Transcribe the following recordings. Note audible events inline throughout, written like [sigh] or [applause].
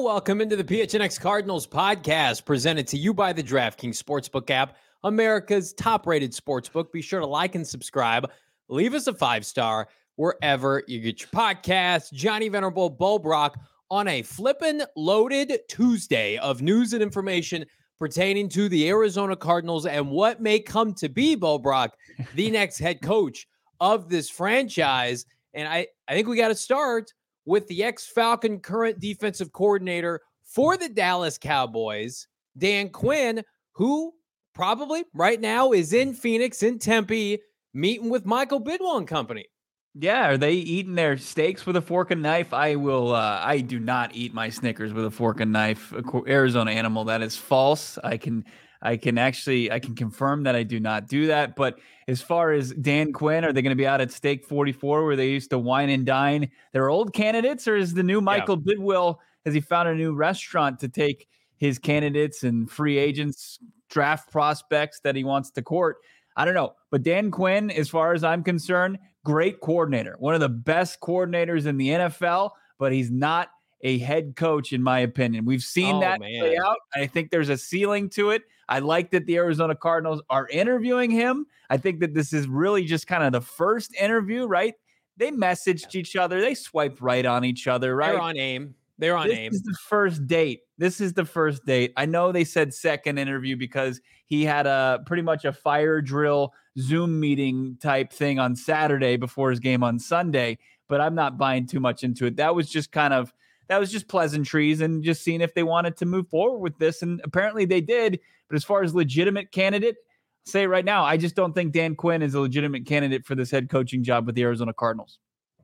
Welcome into the PHNX Cardinals podcast presented to you by the DraftKings Sportsbook app, America's top rated sportsbook. Be sure to like and subscribe. Leave us a five star wherever you get your podcasts. Johnny Venerable, Bo Brock on a flippin' loaded Tuesday of news and information pertaining to the Arizona Cardinals and what may come to be, Bo Brock, the [laughs] next head coach of this franchise. And I, I think we got to start with the ex Falcon current defensive coordinator for the Dallas Cowboys, Dan Quinn, who probably right now is in Phoenix, in Tempe, meeting with Michael Bidwill and company. Yeah, are they eating their steaks with a fork and knife? I will. Uh, I do not eat my Snickers with a fork and knife. Arizona animal. That is false. I can. I can actually. I can confirm that I do not do that. But as far as Dan Quinn, are they going to be out at Steak 44 where they used to wine and dine their old candidates, or is the new Michael yeah. Bidwill? Has he found a new restaurant to take his candidates and free agents, draft prospects that he wants to court? I don't know. But Dan Quinn, as far as I'm concerned, great coordinator, one of the best coordinators in the NFL, but he's not a head coach, in my opinion. We've seen oh, that man. play out. I think there's a ceiling to it. I like that the Arizona Cardinals are interviewing him. I think that this is really just kind of the first interview, right? They messaged each other, they swiped right on each other, right? They're on aim. They're on this aim. This is the first date. This is the first date. I know they said second interview because he had a pretty much a fire drill Zoom meeting type thing on Saturday before his game on Sunday, but I'm not buying too much into it. That was just kind of that was just pleasantries and just seeing if they wanted to move forward with this and apparently they did. But as far as legitimate candidate, I'll say it right now, I just don't think Dan Quinn is a legitimate candidate for this head coaching job with the Arizona Cardinals.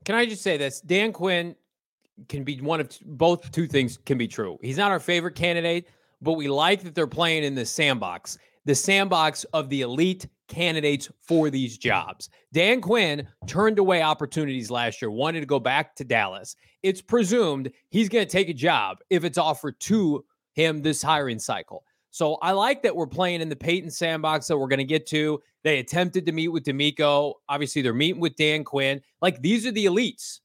Can I just say this? Dan Quinn can be one of both two things can be true. He's not our favorite candidate, but we like that they're playing in the sandbox, the sandbox of the elite candidates for these jobs. Dan Quinn turned away opportunities last year, wanted to go back to Dallas. It's presumed he's going to take a job if it's offered to him this hiring cycle. So I like that we're playing in the Peyton sandbox that we're going to get to. They attempted to meet with DeMeco. Obviously, they're meeting with Dan Quinn. Like these are the elites.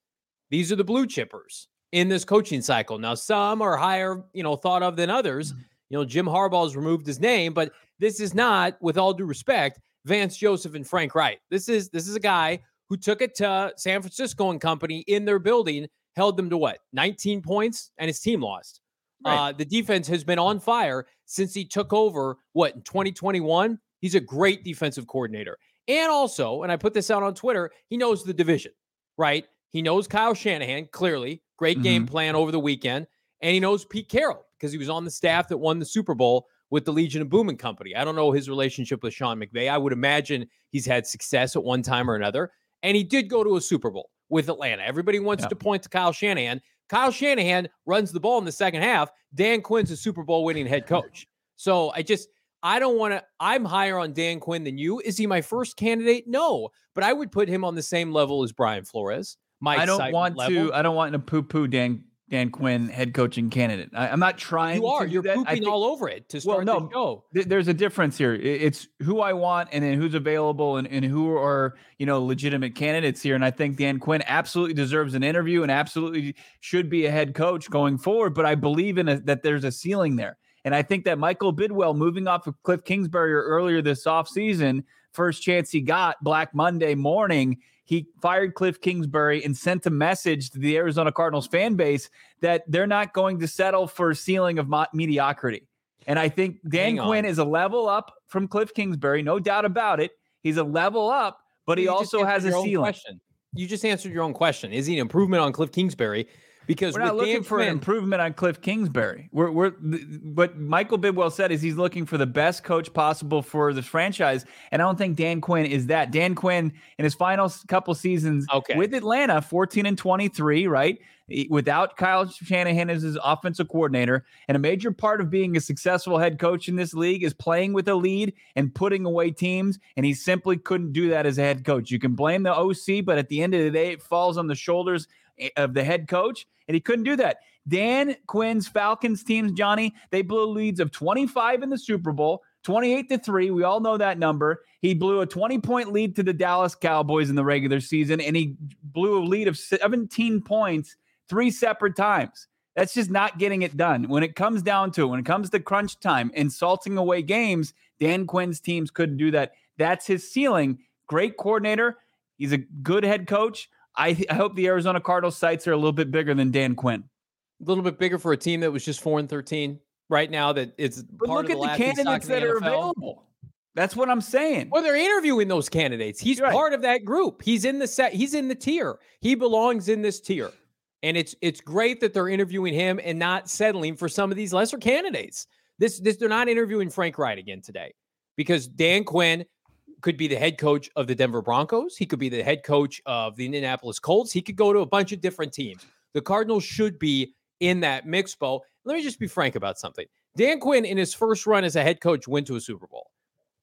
These are the blue chippers in this coaching cycle. Now, some are higher, you know, thought of than others. Mm-hmm. You know, Jim Harbaugh has removed his name, but this is not, with all due respect, Vance Joseph and Frank Reich. This is this is a guy who took it to San Francisco and company in their building, held them to what 19 points, and his team lost. Right. Uh, the defense has been on fire since he took over. What in 2021? He's a great defensive coordinator, and also, and I put this out on Twitter. He knows the division, right? He knows Kyle Shanahan clearly. Great mm-hmm. game plan over the weekend, and he knows Pete Carroll because he was on the staff that won the Super Bowl with the Legion of Boom and Company. I don't know his relationship with Sean McVay. I would imagine he's had success at one time or another. And he did go to a Super Bowl with Atlanta. Everybody wants yeah. to point to Kyle Shanahan. Kyle Shanahan runs the ball in the second half. Dan Quinn's a Super Bowl winning head coach. So I just, I don't want to, I'm higher on Dan Quinn than you. Is he my first candidate? No, but I would put him on the same level as Brian Flores. Mike I don't want level. to, I don't want to poo poo Dan Dan Quinn head coaching candidate. I, am not trying. You are. You're that. pooping think, all over it to start well, no, the show. Th- there's a difference here. It's who I want, and then who's available, and, and who are you know legitimate candidates here. And I think Dan Quinn absolutely deserves an interview, and absolutely should be a head coach going forward. But I believe in a, that there's a ceiling there. And I think that Michael Bidwill moving off of Cliff Kingsbury earlier this offseason, first chance he got Black Monday morning, he fired Cliff Kingsbury and sent a message to the Arizona Cardinals fan base that they're not going to settle for a ceiling of mo- mediocrity. And I think Dan Quinn is a level up from Cliff Kingsbury, no doubt about it. He's a level up, but he also has a ceiling. Question. You just answered your own question. Is he an improvement on Cliff Kingsbury? Because we're not looking Dan for an improvement on Cliff Kingsbury. We're, we're what Michael Bidwill said is he's looking for the best coach possible for the franchise, and I don't think Dan Quinn is that. Dan Quinn in his final couple seasons okay. with Atlanta, fourteen and twenty three, right? Without Kyle Shanahan as his offensive coordinator, and a major part of being a successful head coach in this league is playing with a lead and putting away teams. And he simply couldn't do that as a head coach. You can blame the OC, but at the end of the day, it falls on the shoulders eh, of the head coach and he couldn't do that. Dan Quinn's Falcons teams, Johnny, they blew leads of 25 in the Super Bowl, 28 to 3. We all know that number. He blew a 20 point lead to the Dallas Cowboys in the regular season, and he blew a lead of 17 points three separate times. That's just not getting it done. When it comes down to it, when it comes to crunch time and salting away games, Dan Quinn's teams couldn't do that. That's his ceiling. Great coordinator. He's a good head coach. I, I hope the Arizona Cardinals sights are a little bit bigger than Dan Quinn. A little bit bigger for a team that was just four and thirteen right now. That it's but look at the, the candidates that are available. That's what I'm saying. Well, they're interviewing those candidates. He's right. part of that group. He's in the set. He's in the tier. He belongs in this tier. And it's it's great that they're interviewing him and not settling for some of these lesser candidates. This this they're not interviewing Frank Reich again today because Dan Quinn could be the head coach of the Denver Broncos. He could be the head coach of the Indianapolis Colts. He could go to a bunch of different teams. The Cardinals should be in that mix, Bo. Let me just be frank about something. Dan Quinn, in his first run as a head coach, went to a Super Bowl.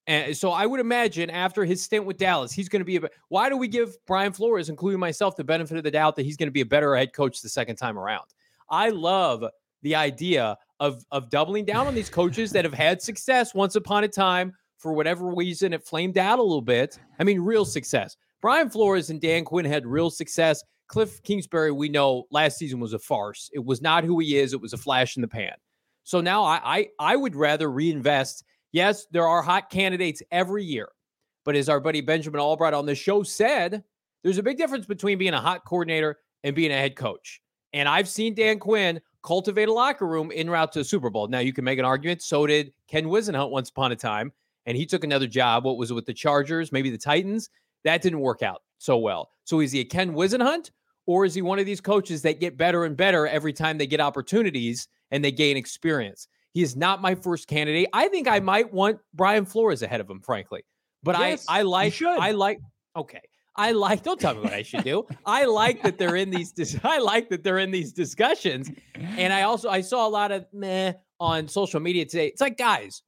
And so I would imagine after his stint with Dallas, he's going to be a. Why do we give Brian Flores, including myself, the benefit of the doubt that he's going to be a better head coach the second time around? I love the idea of of doubling down on these coaches that have had success once upon a time for whatever reason, it flamed out a little bit. I mean, real mm-hmm. success. Brian Flores and Dan Quinn had real success. Cliff Kingsbury, we know last season was a farce. It was not who he is. It was a flash in the pan. So now I, I, I would rather reinvest. Yes, there are hot candidates every year, but as our buddy Benjamin Albright on the show said, there's a big difference between being a hot coordinator and being a head coach. And I've seen Dan Quinn cultivate a locker room in route to the Super Bowl. Now you can make an argument. So did Ken Whisenhunt once upon a time and he took another job. What was it with the Chargers, maybe the Titans? That didn't work out so well. So is he a Ken Whisenhunt, or is he one of these coaches that get better and better every time they get opportunities and they gain experience? He is not my first candidate. I think I might want Brian Flores ahead of him, frankly. But yes, I, I like, I like, okay. I like. Don't tell me what I should do. I like that they're in these. Dis- I like that they're in these discussions, and I also I saw a lot of meh on social media today. It's like guys,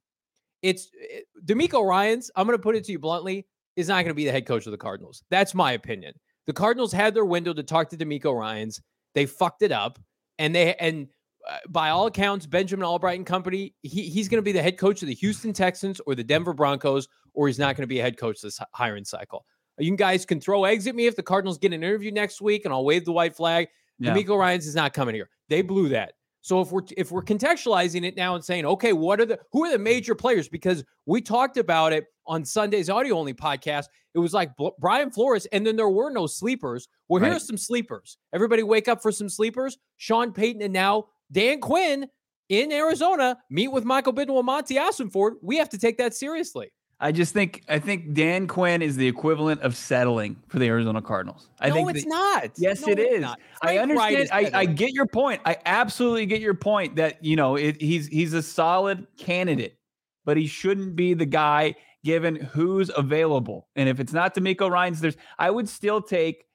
it's it, eh, DeMeco Ryans. I'm going to put it to you bluntly, is not going to be the head coach of the Cardinals. That's my opinion. The Cardinals had their window to talk to DeMeco Ryans. They fucked it up, and they and uh, by all accounts, Benjamin Albright and company, he, he's going to be the head coach of the Houston Texans or the Denver Broncos, or he's not going to be a head coach this hiring cycle. You guys can throw eggs at me if the Cardinals get an interview next week, and I'll wave the white flag. Yeah. DeMeco Ryans is not coming here. They blew that. So if we're if we're contextualizing it now and saying, okay, what are the who are the major players? Because we talked about it on Sunday's audio only podcast. It was like Brian Flores, and then there were no sleepers. Well, right. here's some sleepers. Everybody wake up for some sleepers. Sean Payton and now Dan Quinn in Arizona meet with Michael Bidwill and Monti Ossenfort. We have to take that seriously. I just think I think Dan Quinn is the equivalent of settling for the Arizona Cardinals. I no, think it's not. Yes, no, it is. I understand. I, I, get your point. I absolutely get your point that you know it, he's he's a solid candidate, but he shouldn't be the guy given who's available. And if it's not DeMeco Ryans, there's I would still take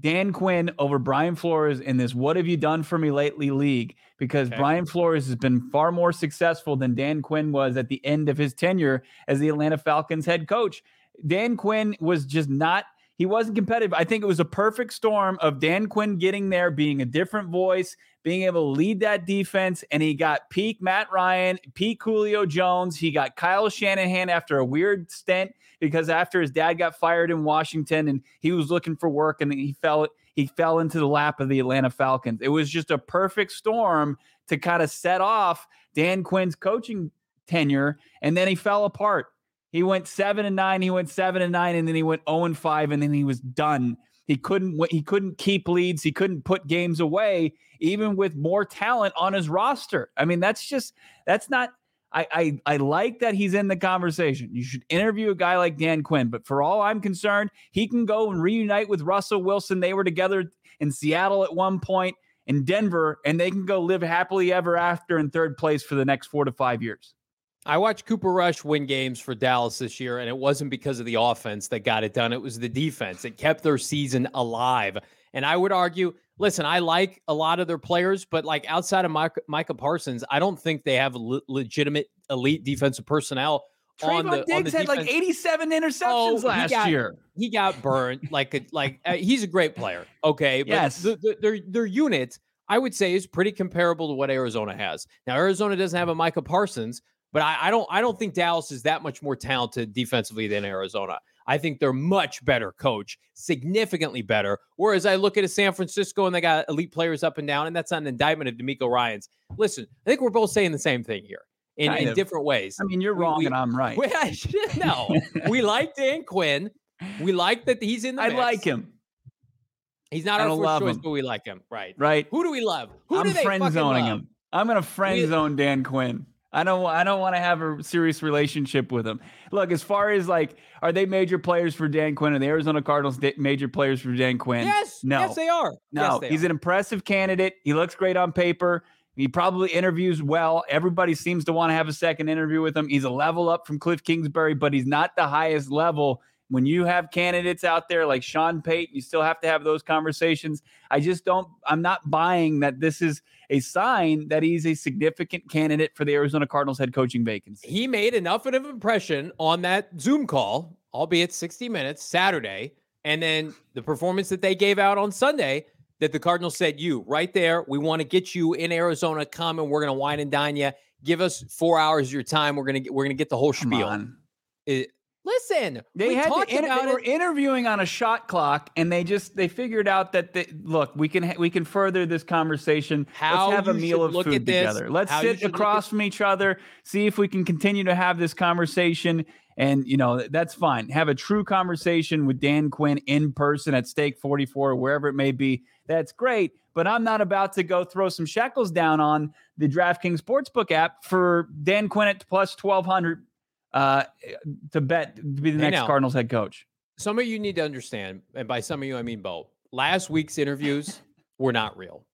Dan Quinn over Brian Flores in this What Have You Done For Me Lately league because okay. Brian Flores has been far more successful than Dan Quinn was at the end of his tenure as the Atlanta Falcons head coach. Dan Quinn was just not he wasn't competitive. I think it was a perfect storm of Dan Quinn getting there, being a different voice, being able to lead that defense. And he got peak Matt Ryan, peak Julio Jones. He got Kyle Shanahan after a weird stint because after his dad got fired in Washington and he was looking for work and he fell he fell into the lap of the Atlanta Falcons. It was just a perfect storm to kind of set off Dan Quinn's coaching tenure, and then he fell apart. He went seven and nine, he went seven and nine, and then he went 0 and five, and then he was done. He couldn't he couldn't keep leads, he couldn't put games away, even with more talent on his roster. I mean, that's just that's not I, I I like that he's in the conversation. You should interview a guy like Dan Quinn, but for all I'm concerned, he can go and reunite with Russell Wilson. They were together in Seattle at one point, in Denver, and they can go live happily ever after in third place for the next four to five years. I watched Cooper Rush win games for Dallas this year, and it wasn't because of the offense that got it done. It was the defense. It kept their season alive. And I would argue listen, I like a lot of their players, but like outside of Micah, Micah Parsons, I don't think they have le- legitimate elite defensive personnel. Trevon on the, Diggs on the had like 87 interceptions oh, last got, year. He got burned. like a, like uh, he's a great player. Okay, but yes. the, the, their their unit, I would say, is pretty comparable to what Arizona has. Now Arizona doesn't have a Micah Parsons, but I, I don't I don't think Dallas is that much more talented defensively than Arizona. I think they're much better coach, significantly better. Whereas I look at a San Francisco and they got elite players up and down, and that's not an indictment of DeMeco Ryans. Listen, I think we're both saying the same thing here in, in different ways. I mean, you're we, wrong we, and I'm right. [laughs] We, no, [laughs] we like Dan Quinn. We like that he's in the. I mix. like him. He's not our first choice, him. but we like him. Right. Right. Who do we love? Who I'm friend zoning love? him. I'm gonna friend zone Dan Quinn. I don't I don't want to have a serious relationship with him. Look, as far as like, are they major players for Dan Quinn? Are the Arizona Cardinals major players for Dan Quinn? Yes. No. Yes, they are. No, yes, they he's are. an impressive candidate. He looks great on paper. He probably interviews well. Everybody seems to want to have a second interview with him. He's a level up from Cliff Kingsbury, but he's not the highest level. When you have candidates out there like Sean Payton, you still have to have those conversations. I just don't, I'm not buying that this is a sign that he's a significant candidate for the Arizona Cardinals head coaching vacancy. He made enough of an impression on that Zoom call, albeit 60 minutes Saturday, and then the performance that they gave out on Sunday that the Cardinals said, You right there, we want to get you in Arizona. Come and we're going to wine and dine you. Give us four hours of your time. We're gonna get, we're gonna get the whole spiel. It, Listen, they had to inter- they were interviewing on a shot clock, and they just they figured out that they, look, we can we can further this conversation. How Let's have a meal of food together. Let's sit across from each other, see if we can continue to have this conversation. And you know that's fine. Have a true conversation with Dan Quinn in person at Steak 44 or wherever it may be. That's great. But I'm not about to go throw some shekels down on the DraftKings Sportsbook app for Dan Quinn at plus 1200 uh, to bet to be the next Cardinals head coach. Some of you need to understand, and by some of you I mean Bo. Last week's interviews were not real.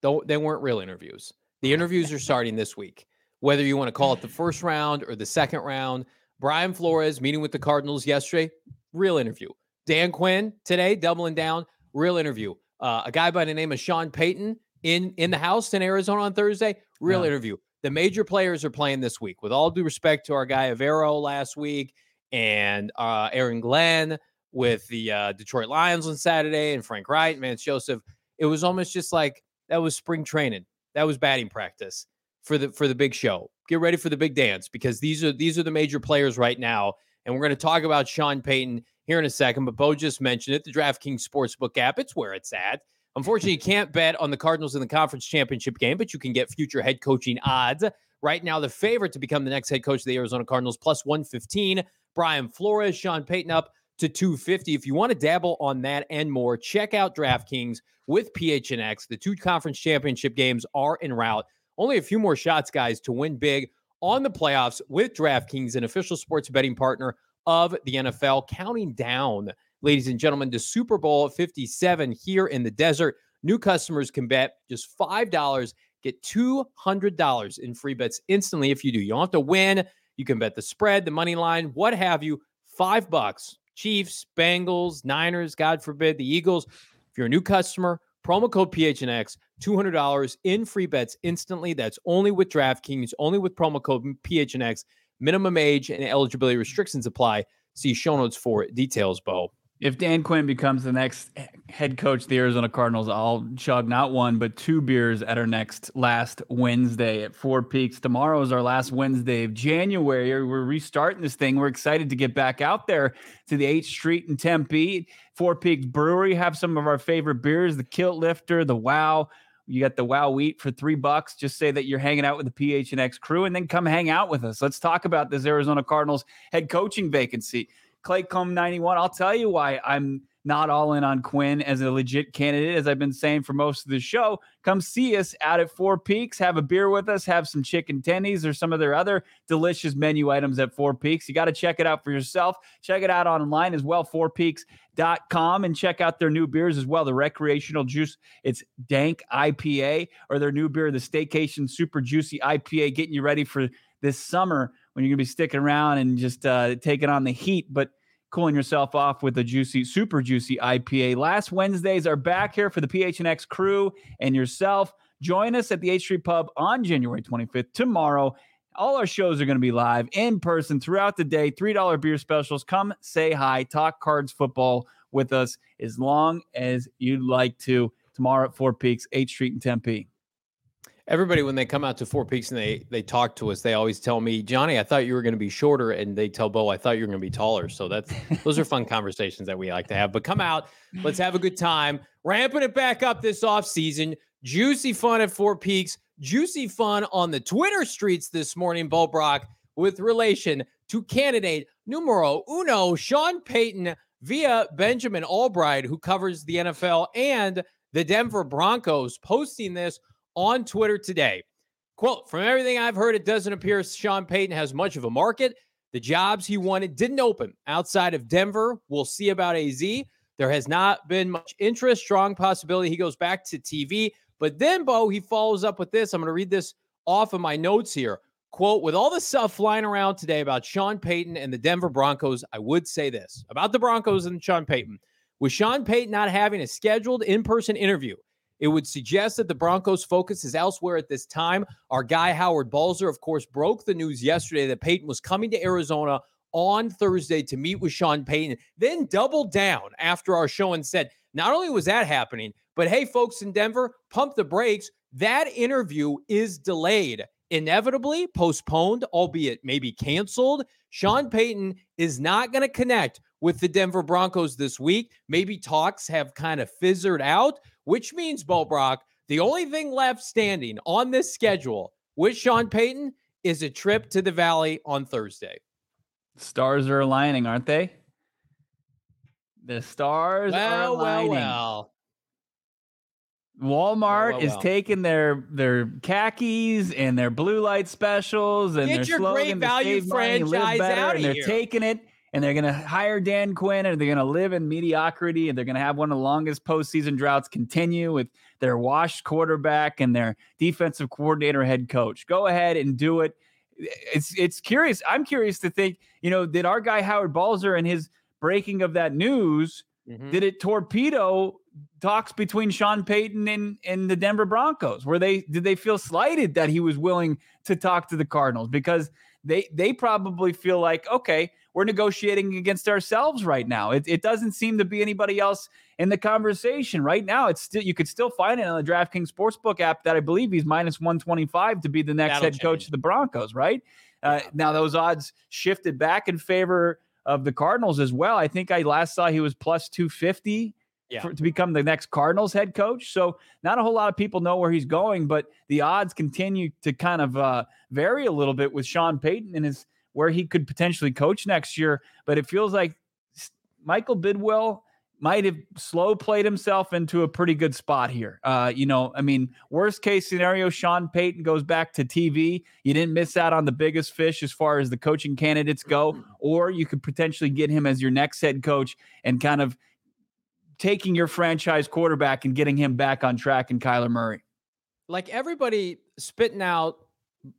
Though they weren't real interviews. The interviews are starting this week. Whether you want to call it the first round or the second round, Brian Flores meeting with the Cardinals yesterday, real interview. Dan Quinn today doubling down, real interview. Uh, a guy by the name of Sean Payton in in the house in Arizona on Thursday, real yeah. interview the major players are playing this week. With all due respect to our guy Evero last week and uh, Aaron Glenn with the uh, Detroit Lions on Saturday and Frank Reich, Vance Joseph, it was almost just like that was spring training. That was batting practice for the for the big show. Get ready for the big dance because these are these are the major players right now. And we're going to talk about Sean Payton here in a second. But Bo just mentioned it, the DraftKings Sportsbook app. It's where it's at. Unfortunately, you can't bet on the Cardinals in the conference championship game, but you can get future head coaching odds. Right now, the favorite to become the next head coach of the Arizona Cardinals plus 115. Brian Flores, Sean Payton up to 250. If you want to dabble on that and more, check out DraftKings with PHNX. The two conference championship games are en route. Only a few more shots, guys, to win big on the playoffs with DraftKings, an official sports betting partner of the NFL, counting down ladies and gentlemen, to Super Bowl 57 here in the desert. New customers can bet just $5, get $200 in free bets instantly if you do. You don't have to win. You can bet the spread, the money line, what have you. Five bucks. Chiefs, Bengals, Niners, God forbid, the Eagles. If you're a new customer, promo code PHNX, $200 in free bets instantly. That's only with DraftKings, only with promo code PHNX. Minimum age and eligibility restrictions apply. See show notes for details, Bo. If Dan Quinn becomes the next head coach of the Arizona Cardinals, I'll chug not one, but two beers at our next last Wednesday at Four Peaks. Tomorrow is our last Wednesday of January. We're restarting this thing. We're excited to get back out there to the 8th Street in Tempe. Four Peaks Brewery have some of our favorite beers the Kilt Lifter, the Wow. You got the Wow Wheat for three bucks. Just say that you're hanging out with the PHNX crew and then come hang out with us. Let's talk about this Arizona Cardinals head coaching vacancy. Claycomb 91. I'll tell you why I'm not all in on Quinn as a legit candidate, as I've been saying for most of the show. Come see us out at Four Peaks, have a beer with us, have some chicken tendies or some of their other delicious menu items at Four Peaks. You got to check it out for yourself. Check it out online as well, fourpeaks.com, and check out their new beers as well. The recreational juice, it's Dank IPA, or their new beer, the Staycation Super Juicy IPA, getting you ready for this summer when you're going to be sticking around and just uh, taking on the heat, but cooling yourself off with a juicy, super juicy IPA. Last Wednesdays are back here for the PHNX crew and yourself. Join us at the 8th Street Pub on January 25th, tomorrow. All our shows are going to be live in person throughout the day. $3 beer specials. Come say hi, talk cards football with us as long as you'd like to. Tomorrow at Four Peaks, 8th Street in Tempe everybody when they come out to Four Peaks and they they talk to us, they always tell me, Johnny, I thought you were going to be shorter, and they tell Bo, I thought you were going to be taller. So that's those are fun [laughs] conversations that we like to have. But come out, let's have a good time, ramping it back up this off season. Juicy fun at Four Peaks, juicy fun on the Twitter streets this morning, Bo Brock, with relation to candidate numero uno, Sean Payton, via Benjamin Albright, who covers the NFL and the Denver Broncos, posting this on Twitter today. Quote, from everything I've heard, it doesn't appear Sean Payton has much of a market. The jobs he wanted didn't open outside of Denver. We'll see about AZ. There has not been much interest, strong possibility he goes back to TV. But then, Bo, he follows up with this. I'm going to read this off of my notes here. Quote, with all the stuff flying around today about Sean Payton and the Denver Broncos, I would say this about the Broncos and Sean Payton. With Sean Payton not having a scheduled in person interview, it would suggest that the Broncos' focus is elsewhere at this time. Our guy, Howard Balzer, of course, broke the news yesterday that Payton was coming to Arizona on Thursday to meet with Sean Payton, then doubled down after our show and said, not only was that happening, but hey, folks in Denver, pump the brakes. That interview is delayed, inevitably postponed, albeit maybe canceled. Sean Payton is not going to connect with the Denver Broncos this week. Maybe talks have kind of fizzled out, which means, Bo Brock, the only thing left standing on this schedule with Sean Payton is a trip to the Valley on Thursday. Stars are aligning, aren't they? The stars well, are aligning. Well, well. Walmart well, is taking their their khakis and their blue light specials and Get their your slogan great value save money and live franchise better, outta and they're here. taking it and they're going to hire Dan Quinn and they're going to live in mediocrity and they're going to have one of the longest postseason droughts continue with their washed quarterback and their defensive coordinator head coach. Go ahead and do it. It's it's curious. I'm curious to think, you know, did our guy Howard Balzer and his breaking of that news Mhm. did it torpedo talks between Sean Payton and, and the Denver Broncos? Were they did they feel slighted that he was willing to talk to the Cardinals? Because they they probably feel like, okay, we're negotiating against ourselves right now. It, it doesn't seem to be anybody else in the conversation right now. It's still you could still find it on the DraftKings Sportsbook app that I believe he's minus 125 to be the next That'll head coach change. of the Broncos, right? Uh, now those odds shifted back in favor of the Cardinals as well. I think I last saw he was plus 250 Yeah. for, to become the next Cardinals head coach. So not a whole lot of people know where he's going, but the odds continue to kind of uh, vary a little bit with Sean Payton and his where he could potentially coach next year. But it feels like Michael Bidwill might have slow played himself into a pretty good spot here. Uh, you know, I mean, worst case scenario, Sean Payton goes back to TV. You didn't miss out on the biggest fish as far as the coaching candidates go, or you could potentially get him as your next head coach and kind of taking your franchise quarterback and getting him back on track and Kyler Murray. like everybody spitting out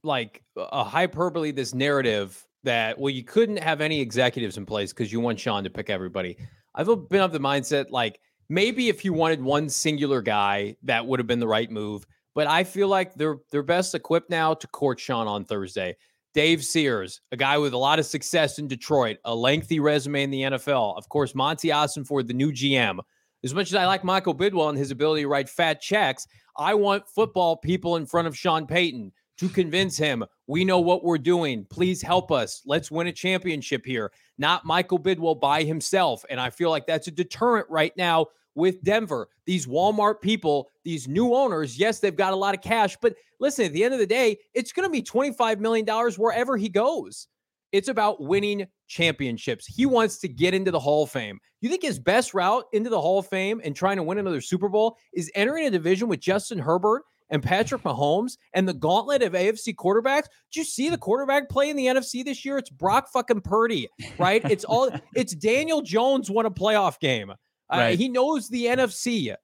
like uh, a hyperbole this narrative that well you couldn't have any executives in place because you want Sean to pick everybody. I've been of the mindset like maybe if you wanted one singular guy that would have been the right move, but I feel like they're they're best equipped now to court Sean on Thursday. Dave Sears, a guy with a lot of success in Detroit, a lengthy resume in the NFL. Of course, Monti Ossenfort, the new GM. As much as I like Michael Bidwill and his ability to write fat checks, I want football people in front of Sean Payton to convince him we know what we're doing. Please help us. Let's win a championship here. Not Michael Bidwill by himself. And I feel like that's a deterrent right now with Denver. These Walmart people, these new owners, yes, they've got a lot of cash, but listen, at the end of the day, it's going to be $25 million wherever he goes. It's about winning championships. He wants to get into the Hall of Fame. You think his best route into the Hall of Fame and trying to win another Super Bowl is entering a division with Justin Herbert and Patrick Mahomes and the gauntlet of AFC quarterbacks? Did you see the quarterback play in the NFC this year? It's Brock fucking Purdy, right? [laughs] It's all it's Daniel Jones won a playoff game. Uh, right. He knows the NFC.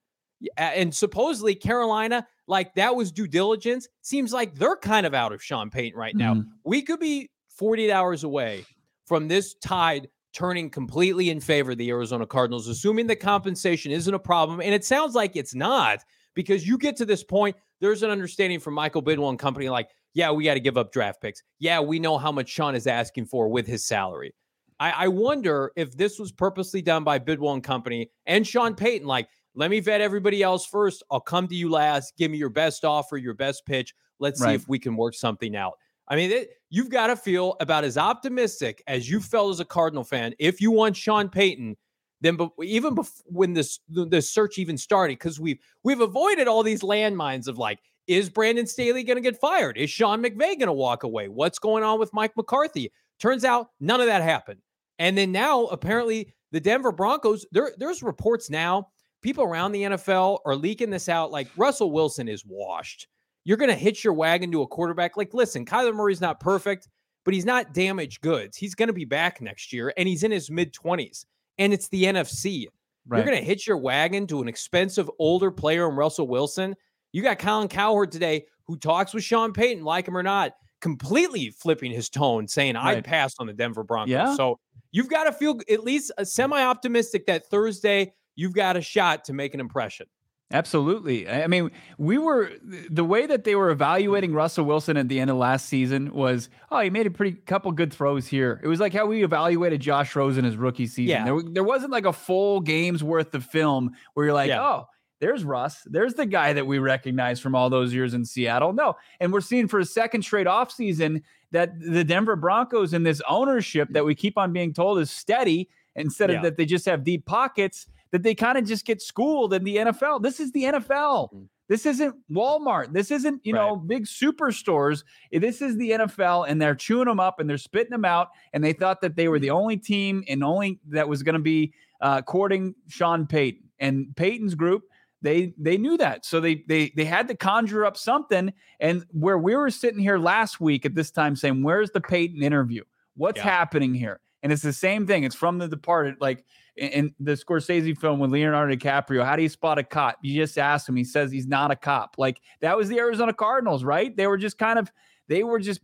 And supposedly Carolina, like that was due diligence. Seems like they're kind of out of Sean Payton right now. Mm-hmm. We could be 48 hours away from this tide turning completely in favor of the Arizona Cardinals, assuming the compensation isn't a problem. And it sounds like it's not because you get to this point, there's an understanding from Michael Bidwill and company like, yeah, we got to give up draft picks. Yeah, we know how much Sean is asking for with his salary. I, I wonder if this was purposely done by Bidwill and company and Sean Payton. Like, let me vet everybody else first. I'll come to you last. Give me your best offer, your best pitch. Let's right. see if we can work something out. I mean, it, you've got to feel about as optimistic as you felt as a Cardinal fan if you want Sean Payton then but even before when this the search even started because we've we've avoided all these landmines of like is Brandon Staley going to get fired? Is Sean McVay going to walk away? What's going on with Mike McCarthy? Turns out none of that happened. And then now apparently the Denver Broncos there there's reports now people around the NFL are leaking this out like Russell Wilson is washed you're going to hitch your wagon to a quarterback. Like, listen, Kyler Murray's not perfect, but he's not damaged goods. He's going to be back next year and he's in his mid 20s, and it's the NFC. Right. You're going to hitch your wagon to an expensive older player in Russell Wilson. You got Colin Cowherd today who talks with Sean Payton, like him or not, completely flipping his tone, saying, right. I'd pass on the Denver Broncos. Yeah. So you've got to feel at least semi optimistic that Thursday you've got a shot to make an impression. Absolutely. I mean, we were the way that they were evaluating Russell Wilson at the end of last season was, oh, he made a pretty couple good throws here. It was like how we evaluated Josh Rosen his rookie season. Yeah. There, there wasn't like a full game's worth of film where you're like, yeah. oh, there's Russ. There's the guy that we recognize from all those years in Seattle. No. And we're seeing for a second straight offseason that the Denver Broncos and this ownership that we keep on being told is steady instead yeah. of that they just have deep pockets that they kind of just get schooled in the NFL. This is the NFL. Mm-hmm. This isn't Walmart. This isn't, you right. know, big superstores. This is the NFL, and they're chewing them up and they're spitting them out. And they thought that they were the only team and only that was going to be uh, courting Sean Payton and Payton's group. They they knew that, so they they they had to conjure up something. And where we were sitting here last week at this time saying, "Where's the Payton interview? What's yeah. happening here?" And it's the same thing. It's from the departed. Like in the Scorsese film with Leonardo DiCaprio, how do you spot a cop? You just ask him. He says he's not a cop. Like that was the Arizona Cardinals, right? They were just kind of they were just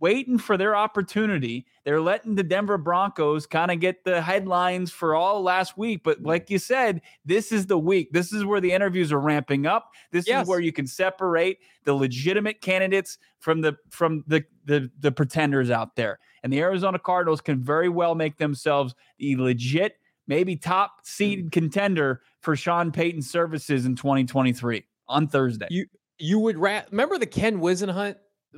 waiting for their opportunity. They're letting the Denver Broncos kind of get the headlines for all last week. But mm. like you said, this is the week. This is where the interviews are ramping up. This yes. is where you can separate the legitimate candidates from the from the, the the pretenders out there. And the Arizona Cardinals can very well make themselves the legit maybe top seed mm. contender for Sean Payton's services in 2023 on Thursday. You you would ra- remember the Ken Whisenhunt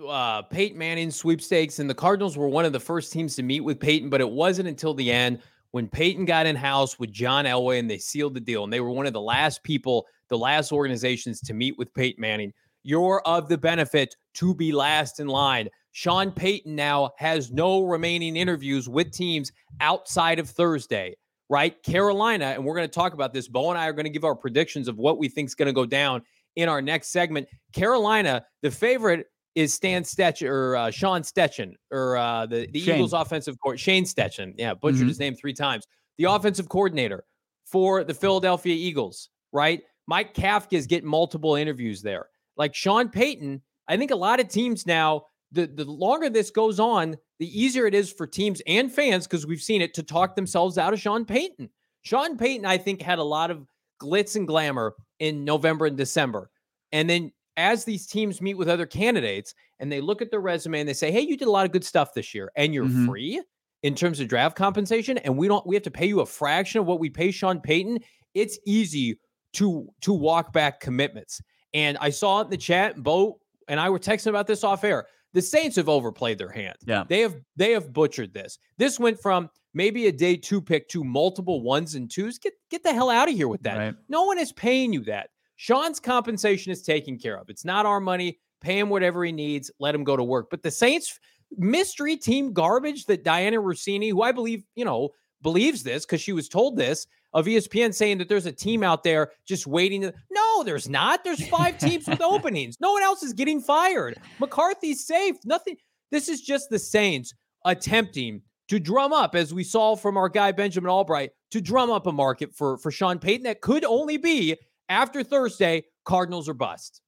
uh, Peyton Manning sweepstakes, and the Cardinals were one of the first teams to meet with Peyton, but it wasn't until the end when Peyton got in house with John Elway and they sealed the deal. And they were one of the last people, the last organizations to meet with Peyton Manning. You're of the benefit to be last in line. Sean Payton now has no remaining interviews with teams outside of Thursday right? Carolina, and we're going to talk about this. Bo and I are going to give our predictions of what we think is going to go down in our next segment. Carolina, the favorite is Stan Stetchen or uh, Sean Stetchen or uh, the, the Eagles offensive court, Shane Stetchen. Yeah, butchered mm-hmm. his name three times. The offensive coordinator for the Philadelphia Eagles, right? Mike Kafka is getting multiple interviews there. Like Sean Payton, I think a lot of teams now, the, the longer this goes on, the easier it is for teams and fans, because we've seen it, to talk themselves out of Sean Payton. Sean Payton, I think, had a lot of glitz and glamour in November and December. And then as these teams meet with other candidates and they look at their resume and they say, "Hey, you did a lot of good stuff this year, and you're Mhm. free in terms of draft compensation, and we don't we have to pay you a fraction of what we pay Sean Payton." It's easy to to walk back commitments. And I saw it in the chat. Bo and I were texting about this off air. The Saints have overplayed their hand. Yeah. They have they have butchered this. This went from maybe a day two pick to multiple ones and twos. Get get the hell out of here with that. Right. No one is paying you that. Sean's compensation is taken care of. It's not our money. Pay him whatever he needs. Let him go to work. But the Saints mystery team garbage that Dianna Russini, who I believe, you know, believes this because she was told this of ESPN saying that there's a team out there just waiting to no, there's not. There's five teams with [laughs] openings. No one else is getting fired. McCarthy's safe. Nothing. This is just the Saints attempting to drum up, as we saw from our guy Benjamin Albright, to drum up a market for for Sean Payton that could only be after Thursday, Cardinals are bust.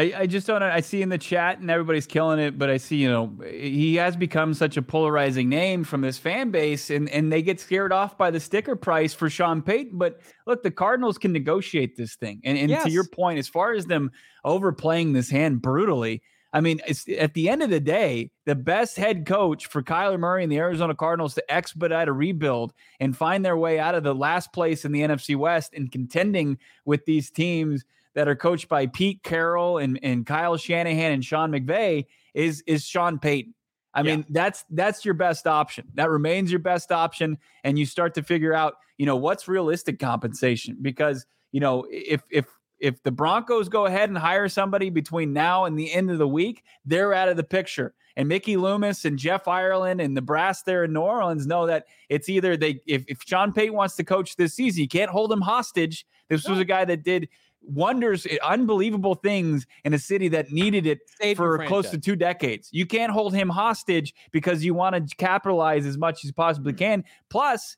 I, I just don't. I see in the chat and everybody's killing it, but I see you know he has become such a polarizing name from this fan base, and and they get scared off by the sticker price for Sean Payton. But look, the Cardinals can negotiate this thing, and and to your point, as far as them overplaying this hand brutally, I mean, it's at the end of the day, the best head coach for Kyler Murray and the Arizona Cardinals to expedite a rebuild and find their way out of the last place in the NFC West and contending with these teams that are coached by Pete Carroll and, and Kyle Shanahan and Sean McVay is is Sean Payton. I Yeah. mean, that's that's your best option. That remains your best option. And you start to figure out, you know, what's realistic compensation. Because, you know, if if if the Broncos go ahead and hire somebody between now and the end of the week, they're out of the picture. And Mickey Loomis and Jeff Ireland and the brass there in New Orleans know that it's either they if, if Sean Payton wants to coach this season, you can't hold him hostage. This was a guy that did wonders, eh, unbelievable things in a city that needed it your for close to two decades. You can't hold him hostage because you want to capitalize as much as you possibly can. Plus,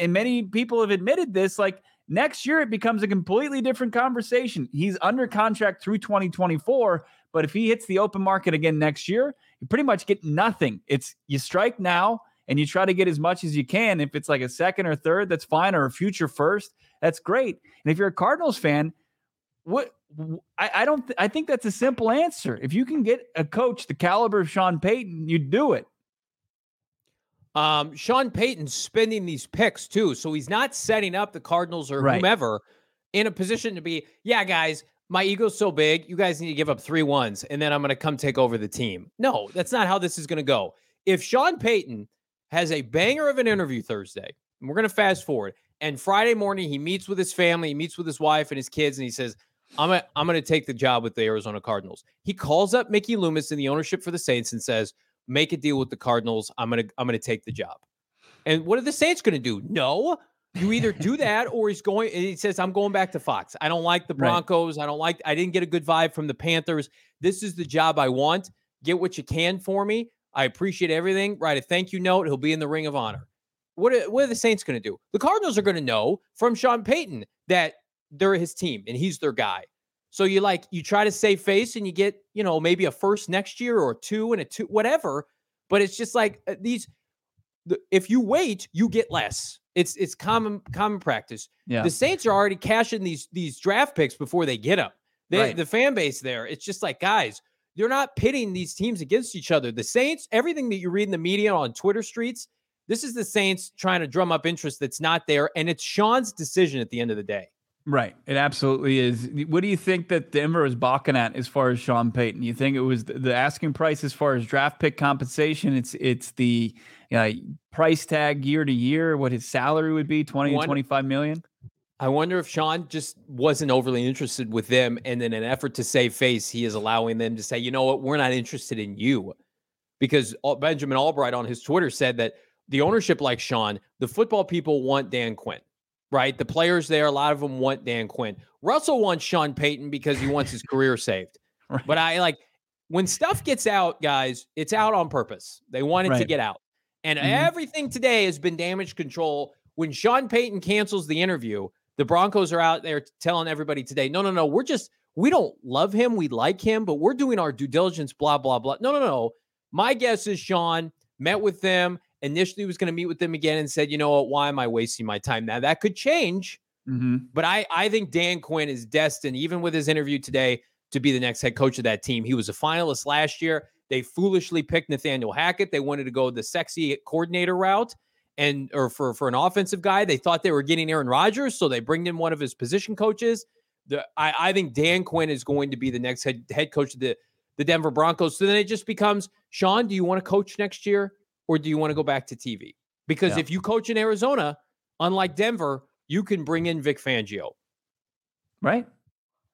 and many people have admitted this, like next year it becomes a completely different conversation. He's under contract through 2024, but if he hits the open market again next year, you pretty much get nothing. It's you strike now and you try to get as much as you can. If it's like a second or third, that's fine, or a future first, that's great. And if you're a Cardinals fan, what I, I don't th- I think that's a simple answer. If you can get a coach the caliber of Sean Payton, you do it. Um, Sean Payton's spending these picks too, so he's not setting up the Cardinals or Right. whomever in a position to be, yeah, guys, my ego's so big, you guys need to give up three ones, and then I'm going to come take over the team. No, that's not how this is going to go. If Sean Payton has a banger of an interview Thursday, and we're going to fast forward, and Friday morning he meets with his family, he meets with his wife and his kids, and he says, I'm gonna, I'm gonna take the job with the Arizona Cardinals. He calls up Mickey Loomis in the ownership for the Saints and says, make a deal with the Cardinals. I'm gonna I'm gonna take the job. And what are the Saints gonna do? No. You either do [laughs] that or he's going and he says, I'm going back to Fox. I don't like the Right. Broncos. I don't like I didn't get a good vibe from the Panthers. This is the job I want. Get what you can for me. I appreciate everything. Write a thank you note. He'll be in the ring of honor. What are, what are the Saints going to do? The Cardinals are going to know from Sean Payton that they're his team and he's their guy. So you like you try to save face and you get, you know, maybe a first next year or two and a two whatever, but it's just like uh, these if you wait, you get less. It's it's common common practice. Yeah. The Saints are already cashing these these draft picks before they get them. They, Right. The fan base there, it's just like guys, they're not pitting these teams against each other. The Saints, everything that you read in the media on Twitter streets, this is the Saints trying to drum up interest that's not there, and it's Sean's decision at the end of the day. Right. It absolutely is. What do you think that Denver is balking at as far as Sean Payton? You think it was the, asking price as far as draft pick compensation? It's it's the uh, price tag year to year, what his salary would be, 20 to 25 million? I wonder if Sean just wasn't overly interested with them, and in an effort to save face, he is allowing them to say, "You know what? We're not interested in you," because Benjamin Albright on his Twitter said that the ownership like Sean, the football people want Dan Quinn, right? The players there, a lot of them want Dan Quinn. Russell wants Sean Payton because he wants his career saved. [laughs] Right. But I like when stuff gets out, guys, it's out on purpose. They want it to get out. And Mhm. everything today has been damage control. When Sean Payton cancels the interview, the Broncos are out there telling everybody today, no, no, no, we're just, we don't love him. We like him, but we're doing our due diligence, blah, blah, blah. No, no, no. My guess is Sean met with them, initially was going to meet with them again and said, you know what, why am I wasting my time? Now that could change. Mm-hmm. But I, I think Dan Quinn is destined, even with his interview today, to be the next head coach of that team. He was a finalist last year. They foolishly picked Nathaniel Hackett. They wanted to go the sexy coordinator route and or for for an offensive guy. They thought they were getting Aaron Rodgers, so they bring in one of his position coaches. The, I, I think Dan Quinn is going to be the next head head coach of the the Denver Broncos. So then it just becomes Sean, do you want to coach next year or do you want to go back to TV? Because yeah. if you coach in Arizona, unlike Denver, you can bring in Vic Fangio. Right.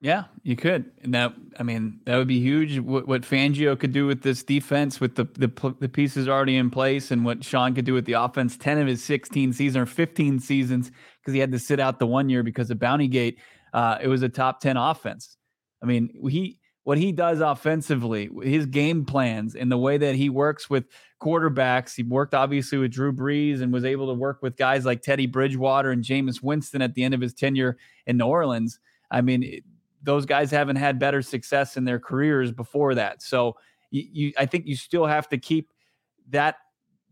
Yeah, you could. And that, I mean, that would be huge. What, what Fangio could do with this defense, with the, the, the pieces already in place, and what Sean could do with the offense. Ten of his sixteen seasons or fifteen seasons, because he had to sit out the one year because of Bounty Gate. Uh, it was a top ten offense. I mean, he what he does offensively, his game plans, and the way that he works with quarterbacks. He worked obviously with Drew Brees and was able to work with guys like Teddy Bridgewater and Jameis Winston at the end of his tenure in New Orleans. I mean, those guys haven't had better success in their careers before that. So you, you I think you still have to keep that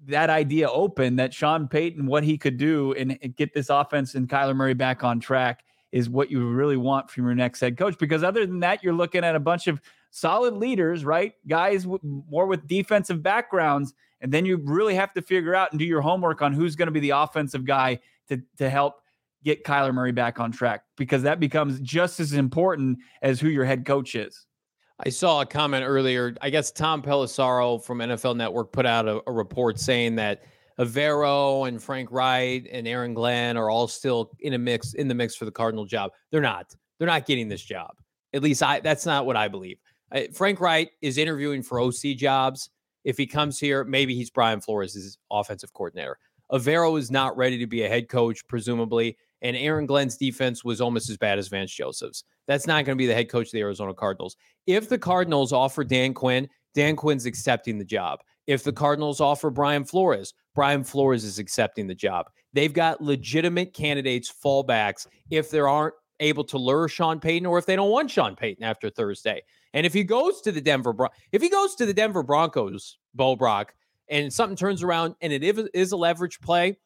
that idea open that Sean Payton, what he could do and, get this offense and Kyler Murray back on track is what you really want from your next head coach. Because other than that, you're looking at a bunch of solid leaders, right? Guys with, more with defensive backgrounds. And then you really have to figure out and do your homework on who's going to be the offensive guy to, to help get Kyler Murray back on track because that becomes just as important as who your head coach is. I saw a comment earlier. I guess Tom Pelissero from NFL Network put out a, a report saying that Evero and Frank Reich and Aaron Glenn are all still in a mix in the mix for the Cardinal job. They're not. They're not getting this job. At least I that's not what I believe. I, Frank Reich is interviewing for OC jobs. If he comes here, maybe he's Brian Flores' offensive coordinator. Evero is not ready to be a head coach, presumably, and Aaron Glenn's defense was almost as bad as Vance Joseph's. That's not going to be the head coach of the Arizona Cardinals. If the Cardinals offer Dan Quinn, Dan Quinn's accepting the job. If the Cardinals offer Brian Flores, Brian Flores is accepting the job. They've got legitimate candidates, fallbacks, if there aren't able to lure Sean Payton or if they don't want Sean Payton after Thursday. And if he goes to the Denver Bron- if he goes to the Denver Broncos, Bo Brock, and something turns around and it is a leverage play,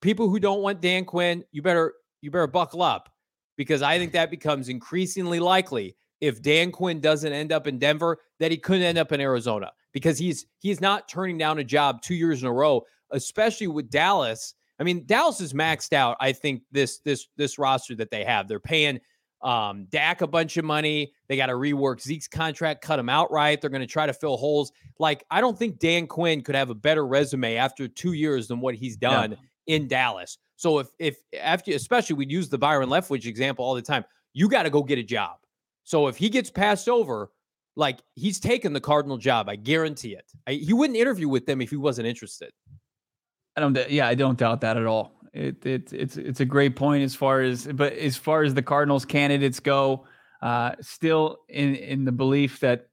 people who don't want Dan Quinn, you better you better buckle up because I think that becomes increasingly likely if Dan Quinn doesn't end up in Denver that he couldn't end up in Arizona because he's he's not turning down a job two years in a row, especially with Dallas. I mean, Dallas is maxed out. I think this this this roster that they have, they're paying um, Dak a bunch of money. They got to rework Zeke's contract, cut him outright. They're going to try to fill holes. Like I don't think Dan Quinn could have a better resume after two years than what he's done. In Dallas. So if if after especially we'd use the Byron Leftwich example all the time, you got to go get a job. So if he gets passed over, like he's taken the Cardinal job, I guarantee it. I, he wouldn't interview with them if he wasn't interested. I don't. Yeah, I don't doubt that at all. It, it it's it's a great point as far as but as far as the Cardinals candidates go, uh, still in in the belief that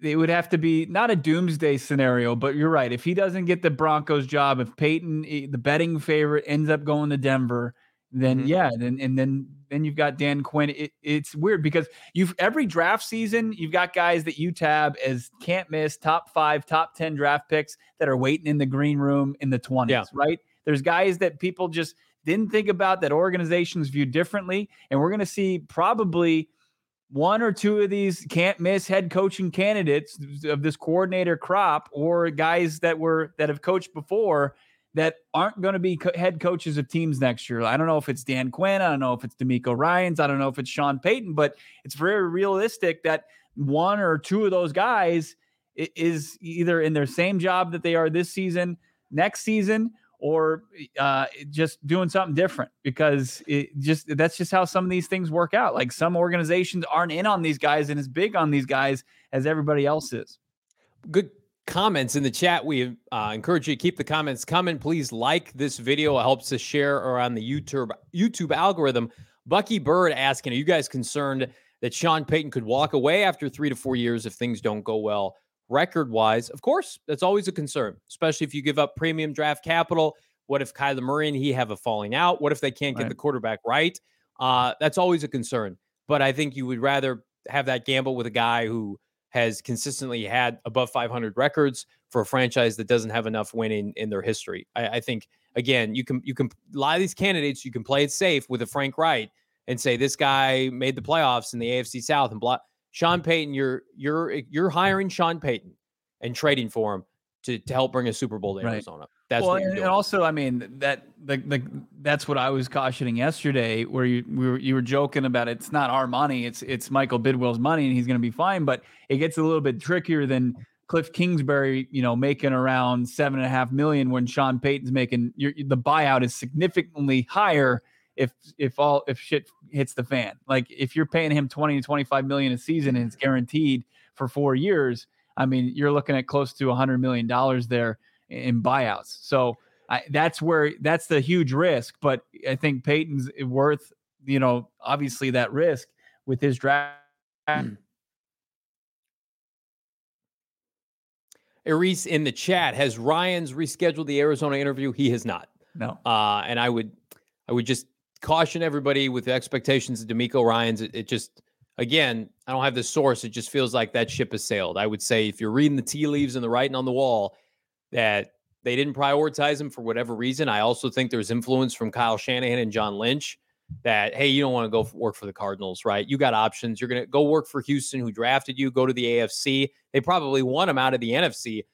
it would have to be not a doomsday scenario, but you're right. If he doesn't get the Broncos job, if Payton, eh, the betting favorite, ends up going to Denver, then mm-hmm. yeah, then and then then you've got Dan Quinn. It, it's weird because you've every draft season you've got guys that you tab as can't miss top five, top ten draft picks that are waiting in the green room in the twenties, yeah. right? There's guys that people just didn't think about that organizations view differently, and we're going to see probably one or two of these can't miss head coaching candidates of this coordinator crop or guys that were that have coached before that aren't going to be co- head coaches of teams next year. I don't know if it's Dan Quinn, I don't know if it's DeMeco Ryans, I don't know if it's Sean Payton, but it's very realistic that one or two of those guys is either in their same job that they are this season, next season, or uh, just doing something different because it just that's just how some of these things work out. Like some organizations aren't in on these guys and as big on these guys as everybody else is. Good comments in the chat. We uh, encourage you to keep the comments coming. Please like this video; it helps us share around the YouTube YouTube algorithm. Bucky Bird asking, "Are you guys concerned that Sean Payton could walk away after three to four years if things don't go well?" Record wise, of course, that's always a concern, especially if you give up premium draft capital. What if Kyler Murray and he have a falling out? What if they can't get right. the quarterback right? Uh, that's always a concern. But I think you would rather have that gamble with a guy who has consistently had above 500 records for a franchise that doesn't have enough winning in their history. I, I think again, you can you can a lot of these candidates you can play it safe with a Frank Reich and say this guy made the playoffs in the AFC South and blah. Sean Payton, you're you're eh, you're hiring Sean Payton and trading for him to, to help bring a Super Bowl to right. Arizona. That's well, and. Also, I mean that the, the that's what I was cautioning yesterday, where you we were, you were joking about it's not our money, it's it's Michael Bidwill's money, and he's going to be fine. But it gets a little bit trickier than Cliff Kingsbury, you know, making around seven and a half million when Sean Payton's making the buyout is significantly higher if if all if shit hits the fan. Like if you're paying him 20 to 25 million a season and it's guaranteed for four years, I mean, you're looking at close to 100 million dollars there in buyouts. So I, that's where that's the huge risk. But I think Payton's worth, you know, obviously that risk with his draft. Eris in the chat has Ryan's rescheduled the Arizona interview. He has not. No. Uh, and I would, I would just caution everybody with the expectations of DeMeco Ryans. It, it, just, again, I don't have the source. It just feels like that ship has sailed. I would say if you're reading the tea leaves and the writing on the wall, that they didn't prioritize him for whatever reason. I also think there's influence from Kyle Shanahan and John Lynch that hey, you don't want to go work for the Cardinals, right? You got options. You're going to go work for Houston, who drafted you. Go to the AFC. They probably want him out of the NFC.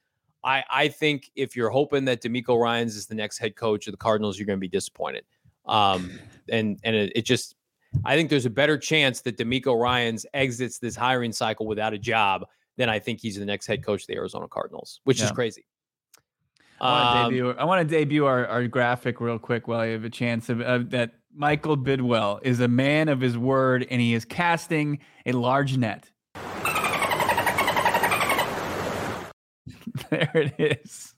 I I think if you're hoping that DeMeco Ryans is the next head coach of the Cardinals, you're going to be disappointed. Um, and and it, it just I think there's a better chance that DeMeco Ryans exits this hiring cycle without a job than I think he's the next head coach of the Arizona Cardinals, which yeah. is crazy. I want to um, debut. I want to debut our, our graphic real quick while I have a chance of, of that. Michael Bidwill is a man of his word, and he is casting a large net. [laughs] there it is.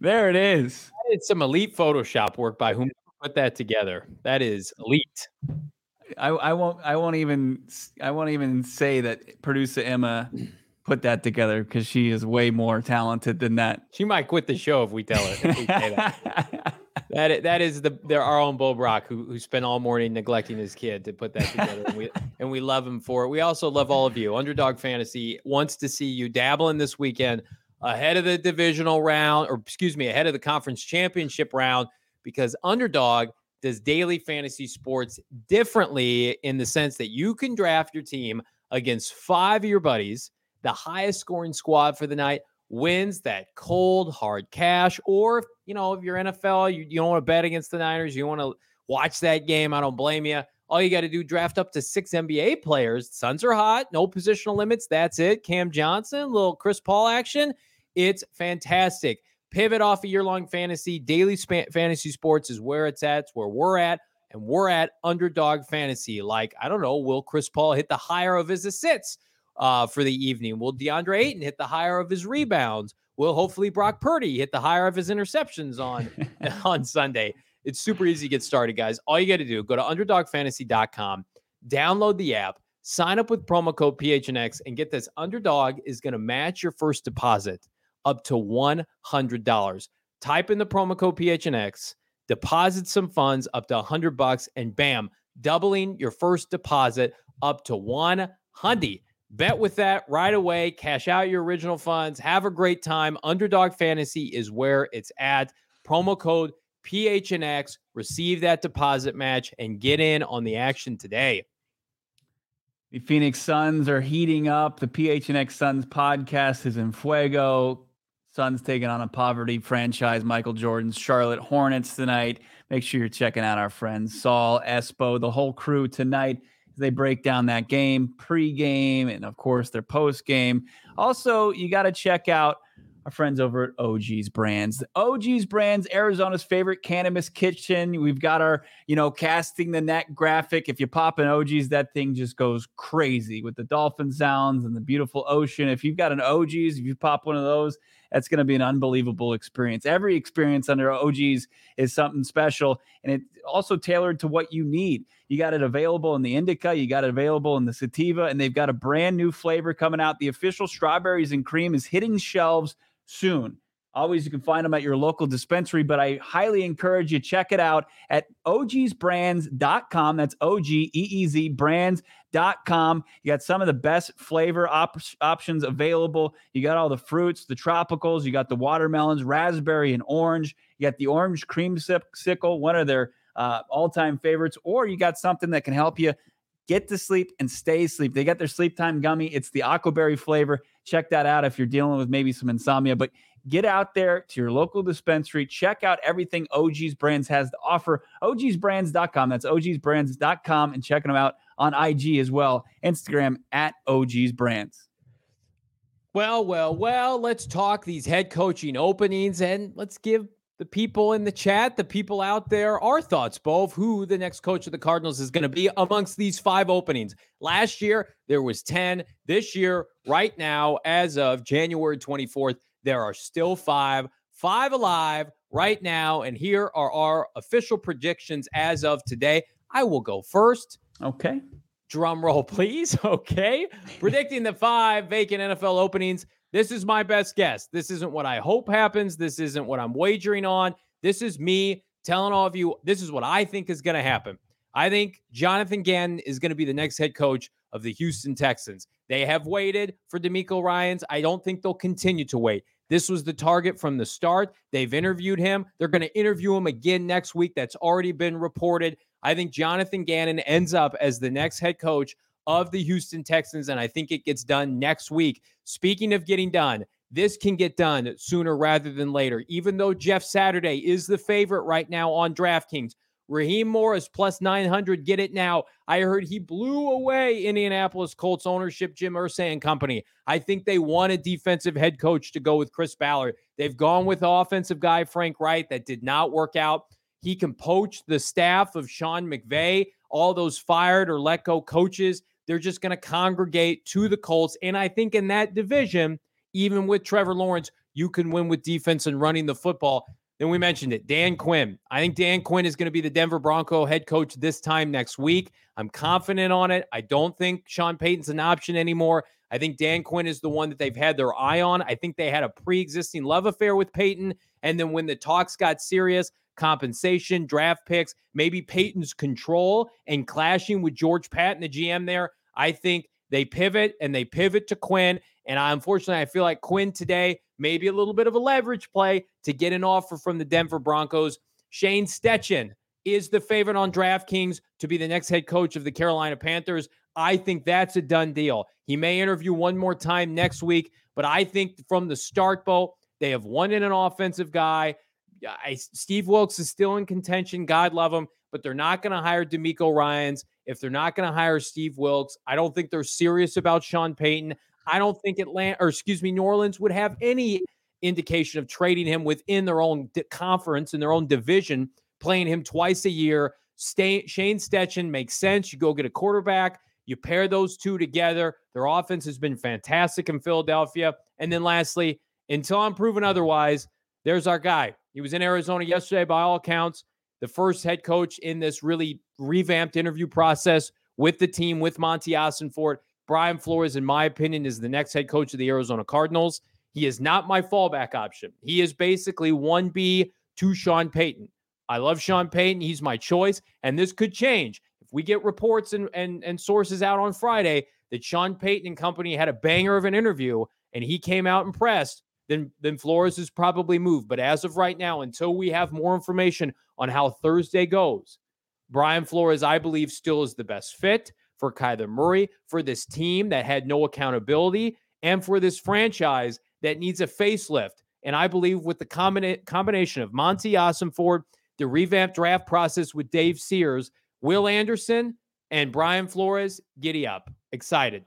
There it is. It's some elite Photoshop work by whom put that together. That is elite. I, I won't. I won't even. I won't even say that producer Emma put that together because she is way more talented than that. She might quit the show if we tell her. We that. [laughs] that that is the there our own Bo Brock who who spent all morning neglecting his kid to put that together, and we and we love him for it. We also love all of you. Underdog Fantasy wants to see you dabbling this weekend ahead of the divisional round, or excuse me, ahead of the conference championship round, because Underdog does daily fantasy sports differently in the sense that you can draft your team against five of your buddies the highest scoring squad for the night wins that cold hard cash. Or you know, if you're NFL, you, you don't want to bet against the Niners, you want to watch that game. I don't blame you. All you got to do draft up to six NBA players. Suns are hot, no positional limits. That's it. Cam Johnson, little Chris Paul action. It's fantastic. Pivot off a year long fantasy. Daily fantasy sports is where it's at. It's where we're at. And we're at underdog fantasy. Like, I don't know, will Chris Paul hit the higher of his assists? uh, for the evening? Will DeAndre Ayton hit the higher of his rebounds? Will hopefully Brock Purdy hit the higher of his interceptions on [laughs] [laughs] on Sunday? It's super easy to get started, guys. All you got to do go to underdogfantasy.com, download the app, sign up with promo code PHNX, and get this. Underdog is going to match your first deposit up to $100. Type in the promo code PHNX, deposit some funds up to 100 bucks, and bam, doubling your first deposit up to 100. Bet with that right away. Cash out your original funds. Have a great time. Underdog Fantasy is where it's at. Promo code PHNX. Receive that deposit match and get in on the action today. The Phoenix Suns are heating up. The PHNX Suns podcast is in fuego. Suns taking on a poverty franchise, Michael Jordan's Charlotte Hornets tonight. Make sure you're checking out our friends Saul, Espo, the whole crew tonight they break down that game pre-game and of course their post-game. Also, you got to check out our friends over at OGeez Brands. OGeez Brands, Arizona's favorite cannabis kitchen. We've got our, you know, casting the net graphic. If you pop an OGeez, that thing just goes crazy with the dolphin sounds and the beautiful ocean. If you've got an OGeez, if you pop one of those, that's going to be an unbelievable experience. Every experience under OGeez is something special, and it's also tailored to what you need. You got it available in the indica, you got it available in the sativa, and they've got a brand new flavor coming out. The official strawberries and cream is hitting shelves soon. Always, you can find them at your local dispensary, but I highly encourage you check it out at ogeezbrands.com. That's O G E E Z brands.com. You got some of the best flavor op- options available. You got all the fruits, the tropicals, you got the watermelons, raspberry, and orange. You got the orange cream sickle, one of their uh, all time favorites, or you got something that can help you get to sleep and stay asleep. They got their sleep time gummy. It's the aquaberry flavor. Check that out if you're dealing with maybe some insomnia. But get out there to your local dispensary. Check out everything OGeez Brands has to offer. og's OGeezbrands.com. That's og's OGeezbrands.com and checking them out on IG as well. Instagram at OGeez Brands. Well, well, well, let's talk these head coaching openings and let's give the people in the chat, the people out there, our thoughts, Bo, of who the next coach of the Cardinals is going to be amongst these five openings. Last year, there was 10. This year, right now, as of January 24th, there are still five, five alive right now. And here are our official predictions as of today. I will go first. Okay. Drum roll, please. [laughs] Okay. Predicting the five vacant NFL openings. This is my best guess. This isn't what I hope happens. This isn't what I'm wagering on. This is me telling all of you this is what I think is going to happen. I think Jonathan Gannon is going to be the next head coach of the Houston Texans. They have waited for DeMeco Ryans. I don't think they'll continue to wait. This was the target from the start. They've interviewed him. They're going to interview him again next week. That's already been reported. I think Jonathan Gannon ends up as the next head coach of the Houston Texans, and I think it gets done next week. Speaking of getting done, this can get done sooner rather than later. Even though Jeff Saturday is the favorite right now on DraftKings, Raheem Morris plus 900. Get it now. I heard he blew away Indianapolis Colts ownership, Jim Irsay and company. I think they want a defensive head coach to go with Chris Ballard. They've gone with offensive guy Frank Reich. That did not work out. He can poach the staff of Sean McVay, all those fired or let go coaches. They're just going to congregate to the Colts. And I think in that division, even with Trevor Lawrence, you can win with defense and running the football. Then we mentioned it. Dan Quinn. I think Dan Quinn is going to be the Denver Bronco head coach this time next week. I'm confident on it. I don't think Sean Payton's an option anymore. I think Dan Quinn is the one that they've had their eye on. I think they had a pre existing love affair with Payton. And then when the talks got serious, compensation, draft picks, maybe Payton's control and clashing with George Paton, the GM there. I think they pivot and they pivot to Quinn. And I, unfortunately, I feel like Quinn today, maybe a little bit of a leverage play to get an offer from the Denver Broncos. Shane Steichen is the favorite on DraftKings to be the next head coach of the Carolina Panthers. I think that's a done deal. He may interview one more time next week, but I think from the start, Bo, they have one in an offensive guy. I, Steve Wilks is still in contention. God love him, but they're not going to hire DeMeco Ryans. If they're not going to hire Steve Wilks, I don't think they're serious about Sean Payton. I don't think Atlanta, or excuse me, New Orleans would have any indication of trading him within their own conference in their own division, playing him twice a year. Stay, Shane Steichen makes sense. You go get a quarterback. You pair those two together. Their offense has been fantastic in Philadelphia. And then lastly, until I'm proven otherwise, there's our guy. He was in Arizona yesterday, by all accounts, the first head coach in this really revamped interview process with the team, with Monti Austin Ossenfort. Brian Flores, in my opinion, is the next head coach of the Arizona Cardinals. He is not my fallback option. He is basically 1B to Sean Payton. I love Sean Payton. He's my choice. And this could change. If we get reports and, and, and sources out on Friday that Sean Payton and company had a banger of an interview and he came out impressed, then then Flores is probably moved. But as of right now, until we have more information on how Thursday goes, Brian Flores, I believe, still is the best fit for Kyler Murray, for this team that had no accountability, and for this franchise that needs a facelift. And I believe with the combina- combination of Monti Ossenfort, the revamped draft process with Dave Sears, Will Anderson, and Brian Flores, giddy up. Excited.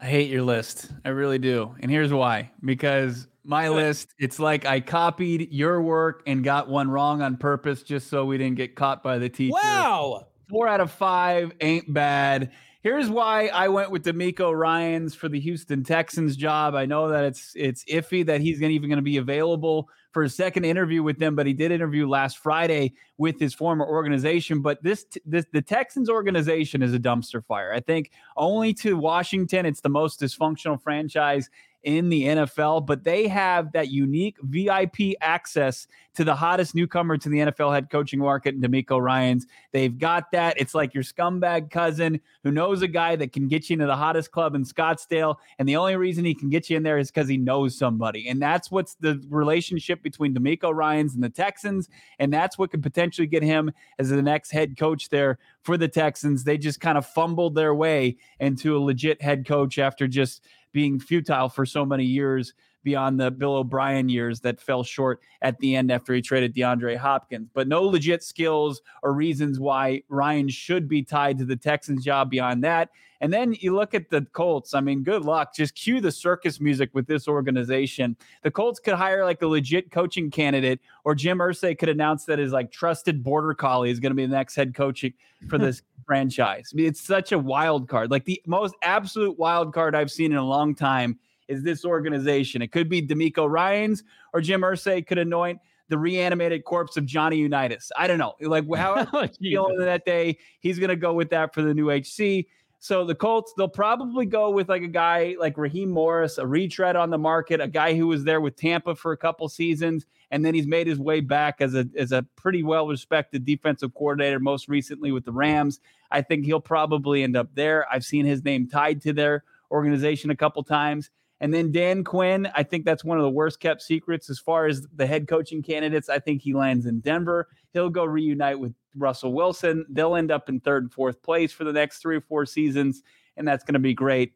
I hate your list. I really do. And here's why. Because my list, it's like I copied your work and got one wrong on purpose just so we didn't get caught by the teacher. Wow. Four out of five ain't bad. Here's why I went with DeMeco Ryans for the Houston Texans job. I know that it's it's iffy that he's even going to be available for a second interview with them, but he did interview last Friday with his former organization. But this, this the Texans organization is a dumpster fire. I think only to Washington, it's the most dysfunctional franchise in the NFL, but they have that unique VIP access to the hottest newcomer to the NFL head coaching market, DeMeco Ryans. They've got that. It's like your scumbag cousin who knows a guy that can get you into the hottest club in Scottsdale. And the only reason he can get you in there is because he knows somebody. And that's what's the relationship between DeMeco Ryans and the Texans. And that's what could potentially get him as the next head coach there for the Texans. They just kind of fumbled their way into a legit head coach after just being futile for so many years beyond the Bill O'Brien years that fell short at the end after he traded DeAndre Hopkins. But no legit skills or reasons why Ryan should be tied to the Texans job beyond that. And then you look at the Colts. I mean, good luck. Just cue the circus music with this organization. The Colts could hire like a legit coaching candidate, or Jim Irsay could announce that his like trusted border collie is going to be the next head coach for this [laughs] franchise. I mean, it's such a wild card, like the most absolute wild card I've seen in a long time is this organization. It could be DeMeco Ryans or Jim Irsay could anoint the reanimated corpse of Johnny Unitas. I don't know. Like how [laughs] oh, feeling that day, he's going to go with that for the new HC. So the Colts, they'll probably go with like a guy like Raheem Morris, a retread on the market, a guy who was there with Tampa for a couple seasons, and then he's made his way back as a as a pretty well respected defensive coordinator, most recently with the Rams. I think he'll probably end up there. I've seen his name tied to their organization a couple times. And then Dan Quinn, I think that's one of the worst kept secrets as far as the head coaching candidates. I think he lands in Denver. He'll go reunite with Russell Wilson. They'll end up in third and fourth place for the next three or four seasons, and that's going to be great.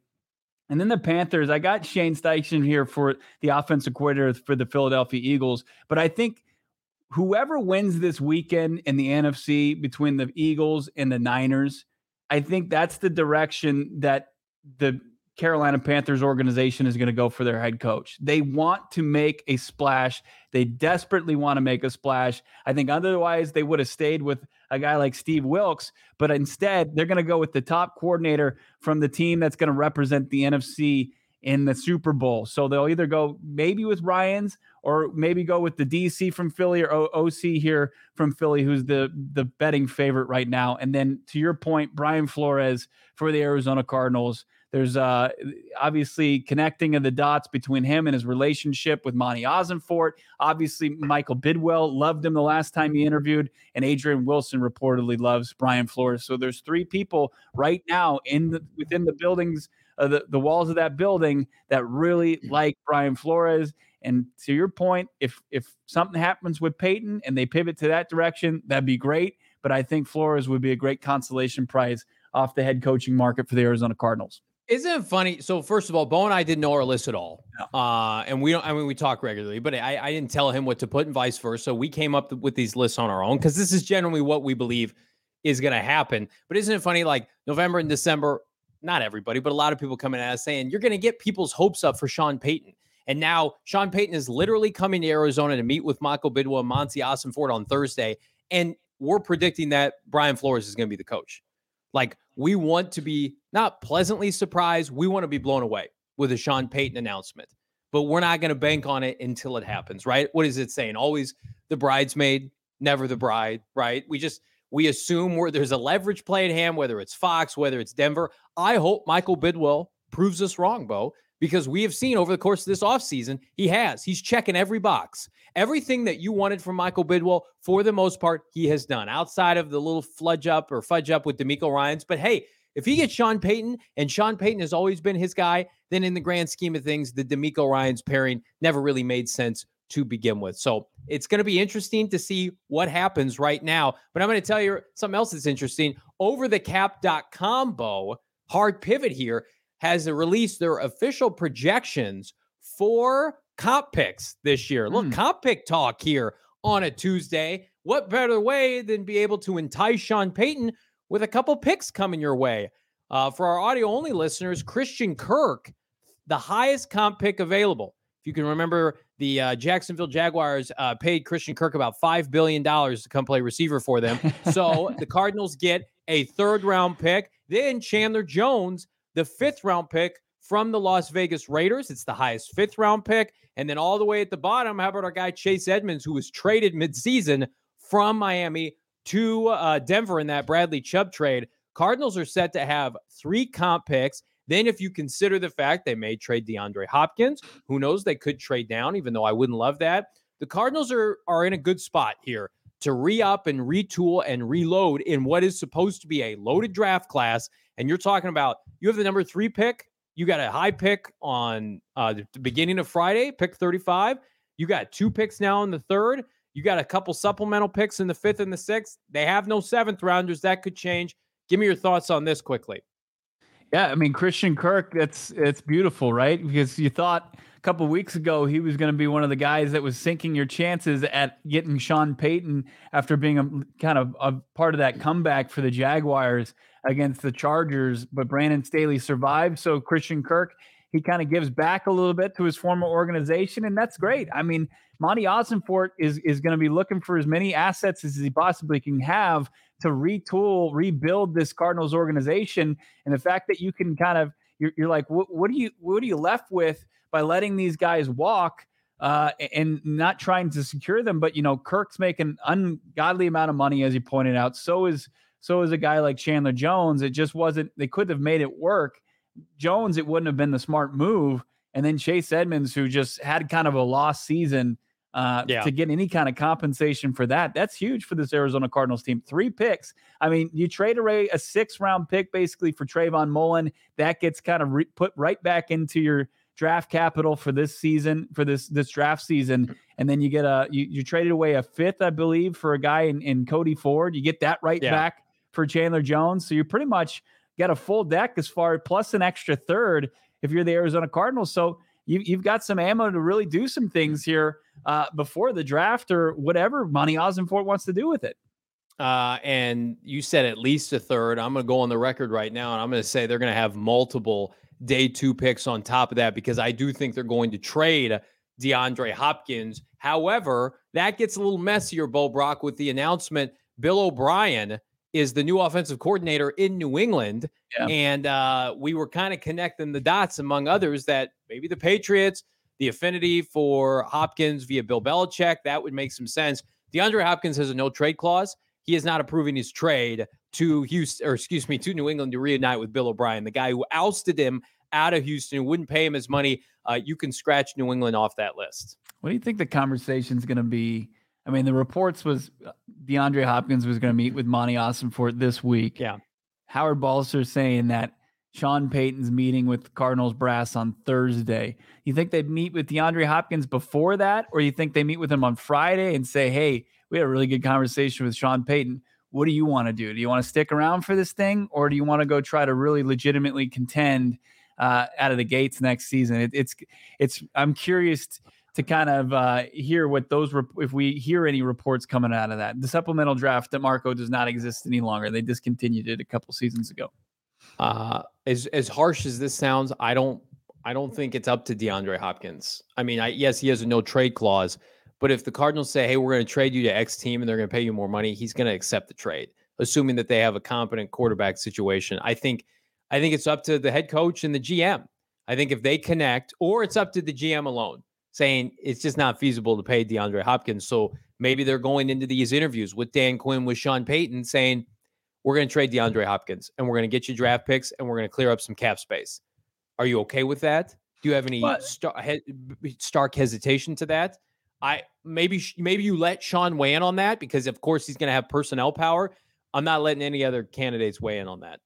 And then the Panthers, I got Shane Steichen here for the offensive coordinator for the Philadelphia Eagles, but I think whoever wins this weekend in the NFC between the Eagles and the Niners, I think that's the direction that the Carolina Panthers organization is going to go for their head coach. They want to make a splash. They desperately want to make a splash. I think otherwise they would have stayed with a guy like Steve Wilks, but instead they're going to go with the top coordinator from the team that's going to represent the NFC in the Super Bowl. So they'll either go maybe with Ryans or maybe go with the DC from Philly or OC here from Philly, who's the the betting favorite right now. And then to your point, Brian Flores for the Arizona Cardinals. There's uh, obviously connecting of the dots between him and his relationship with Monti Ossenfort. Obviously, Michael Bidwill loved him the last time he interviewed, and Adrian Wilson reportedly loves Brian Flores. So there's three people right now in the, within the buildings, uh, the, the walls of that building that really like Brian Flores. And to your point, if if something happens with Payton and they pivot to that direction, that'd be great. But I think Flores would be a great consolation prize off the head coaching market for the Arizona Cardinals. Isn't it funny? So first of all, Bo and I didn't know our list at all, uh, and we don't. I mean, we talk regularly, but I, I didn't tell him what to put, and vice versa. We came up with these lists on our own because this is generally what we believe is going to happen. But isn't it funny? Like November and December, not everybody, but a lot of people coming at us saying you're going to get people's hopes up for Sean Payton. And now Sean Payton is literally coming to Arizona to meet with Michael Bidwill and Monti Ford on Thursday, and we're predicting that Brian Flores is going to be the coach. Like we want to be not pleasantly surprised. We want to be blown away with a Sean Payton announcement, but we're not going to bank on it until it happens, right? What is it saying? Always the bridesmaid, never the bride, right? We just, we assume where there's a leverage play at hand, whether it's Fox, whether it's Denver. I hope Michael Bidwill proves us wrong, Bo, because we have seen over the course of this offseason, he has. He's checking every box. Everything that you wanted from Michael Bidwill, for the most part, he has done outside of the little fludge up or fudge up with DeMeco Ryans. But hey, if he gets Sean Payton, and Sean Payton has always been his guy, then in the grand scheme of things, the DeMeco Ryans pairing never really made sense to begin with. So it's going to be interesting to see what happens right now. But I'm going to tell you something else that's interesting. Over the cap.com, Bo, hard pivot here has released their official projections for comp picks this year. Look, mm. comp pick talk here on a Tuesday. What better way than be able to entice Sean Payton with a couple picks coming your way? Uh, for our audio only listeners, Christian Kirk, the highest comp pick available. If you can remember, the uh, Jacksonville Jaguars uh, paid Christian Kirk about $5 billion to come play receiver for them. So [laughs] the Cardinals get a third round pick. Then Chandler Jones the fifth round pick from the Las Vegas Raiders. It's the highest fifth round pick. And then all the way at the bottom, how about our guy Chase Edmonds, who was traded midseason from Miami to uh, Denver in that Bradley Chubb trade? Cardinals are set to have three comp picks. Then, if you consider the fact they may trade DeAndre Hopkins, who knows? They could trade down, even though I wouldn't love that. The Cardinals are are in a good spot here to re up and retool and reload in what is supposed to be a loaded draft class. And you're talking about you have the number three pick. You got a high pick on uh, the beginning of Friday, pick 35. You got two picks now in the third. You got a couple supplemental picks in the fifth and the sixth. They have no seventh rounders. That could change. Give me your thoughts on this quickly. Yeah, I mean Christian Kirk, that's it's beautiful, right? Because you thought couple weeks ago he was going to be one of the guys that was sinking your chances at getting Sean Payton after being a kind of a part of that comeback for the Jaguars against the Chargers, but Brandon Staley survived. So Christian Kirk, he kind of gives back a little bit to his former organization, and that's great. I mean, Monti Ossenfort is is going to be looking for as many assets as he possibly can have to retool, rebuild this Cardinals organization. And the fact that you can kind of you're, you're like, what, what are you what are you left with by letting these guys walk? Uh, and not trying to secure them, but you know, Kirk's making ungodly amount of money, as you pointed out. So is so is a guy like Chandler Jones. It just wasn't. They could have made it work. Jones, it wouldn't have been the smart move. And then Chase Edmonds, who just had kind of a lost season, uh, yeah. to get any kind of compensation for that. That's huge for this Arizona Cardinals team. Three picks. I mean, you trade away a six round pick basically for Trayvon Mullen. That gets kind of re- put right back into your draft capital for this season, for this this draft season. And then you get a you, you traded away a fifth, I believe, for a guy in, in Cody Ford. You get that right yeah. back for Chandler Jones. So you pretty much got a full deck as far plus an extra third if you're the Arizona Cardinals. So you, you've got some ammo to really do some things here uh, before the draft or whatever Monti Ossenfort wants to do with it. Uh, and you said at least a third. I'm going to go on the record right now, and I'm going to say they're going to have multiple day two picks on top of that because I do think they're going to trade DeAndre Hopkins. However, that gets a little messier, Bo Brock, with the announcement Bill O'Brien is the new offensive coordinator in New England. Yeah. And uh, we were kind of connecting the dots, among others, that maybe the Patriots, the affinity for Hopkins via Bill Belichick, that would make some sense. DeAndre Hopkins has a no trade clause. He is not approving his trade to Houston, or excuse me, to New England to reunite with Bill O'Brien, the guy who ousted him out of Houston, who wouldn't pay him his money. Uh, you can scratch New England off that list. What do you think the conversation is going to be I mean, the reports was uh, DeAndre Hopkins was going to meet with Monti Ossenfort this week. Yeah. Howard Balzer saying that Sean Payton's meeting with Cardinals brass on Thursday. You think they meet with DeAndre Hopkins before that, or you think they meet with him on Friday and say, "Hey, we had a really good conversation with Sean Payton. What do you want to do? Do you want to stick around for this thing, or do you want to go try to really legitimately contend uh, out of the gates next season?" It, it's it's. I'm curious to kind of uh, hear what those rep- if we hear any reports coming out of that. The supplemental draft that Marco does not exist any longer. They discontinued it a couple seasons ago. Uh, as as harsh as this sounds, I don't I don't think it's up to DeAndre Hopkins. I mean, I, yes, he has a no trade clause, but if the Cardinals say, "Hey, we're going to trade you to X team and they're going to pay you more money," he's going to accept the trade, assuming that they have a competent quarterback situation. I think I think it's up to the head coach and the GM. I think if they connect, or it's up to the GM alone saying it's just not feasible to pay DeAndre Hopkins. So maybe they're going into these interviews with Dan Quinn, with Sean Payton, saying, we're going to trade DeAndre Hopkins and we're going to get you draft picks and we're going to clear up some cap space. Are you okay with that? Do you have any star, he, stark hesitation to that? I maybe maybe you let Sean weigh in on that because of course he's going to have personnel power. I'm not letting any other candidates weigh in on that.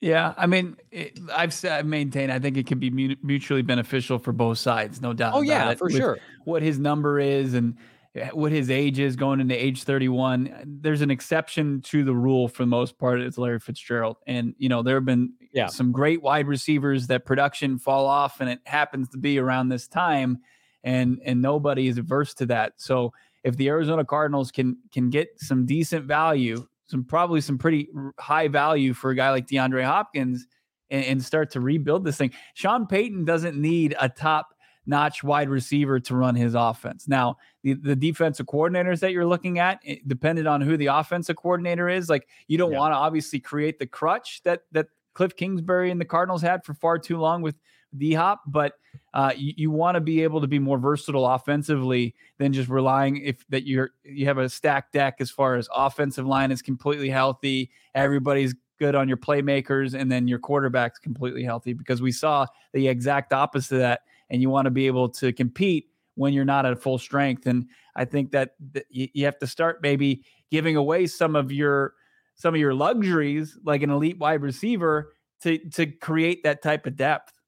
Yeah, I mean, it, I've said, I maintained I think it can be mutually beneficial for both sides, no doubt. Oh yeah, for With sure. What his number is and eh, what his age is going into age 31. There's an exception to the rule for the most part. It's Larry Fitzgerald, and you know there have been yeah. some great wide receivers that production fall off, and it happens to be around this time, and and nobody is averse to that. So if the Arizona Cardinals can can get some decent value some probably some pretty high value for a guy like DeAndre Hopkins and, and start to rebuild this thing. Sean Payton doesn't need a top notch wide receiver to run his offense. Now, the, the defensive coordinators that you're looking at, eh, depending on who the offensive coordinator is, like you don't yeah. want to obviously create the crutch that that Cliff Kingsbury and the Cardinals had for far too long with D Hop, but uh, you, you want to be able to be more versatile offensively than just relying if that you're you have a stacked deck as far as offensive line is completely healthy, everybody's good on your playmakers, and then your quarterback's completely healthy. Because we saw the exact opposite of that, and you want to be able to compete when you're not at full strength. And I think that, that you have to start maybe giving away some of your some of your luxuries, like an elite wide receiver, to to create that type of depth.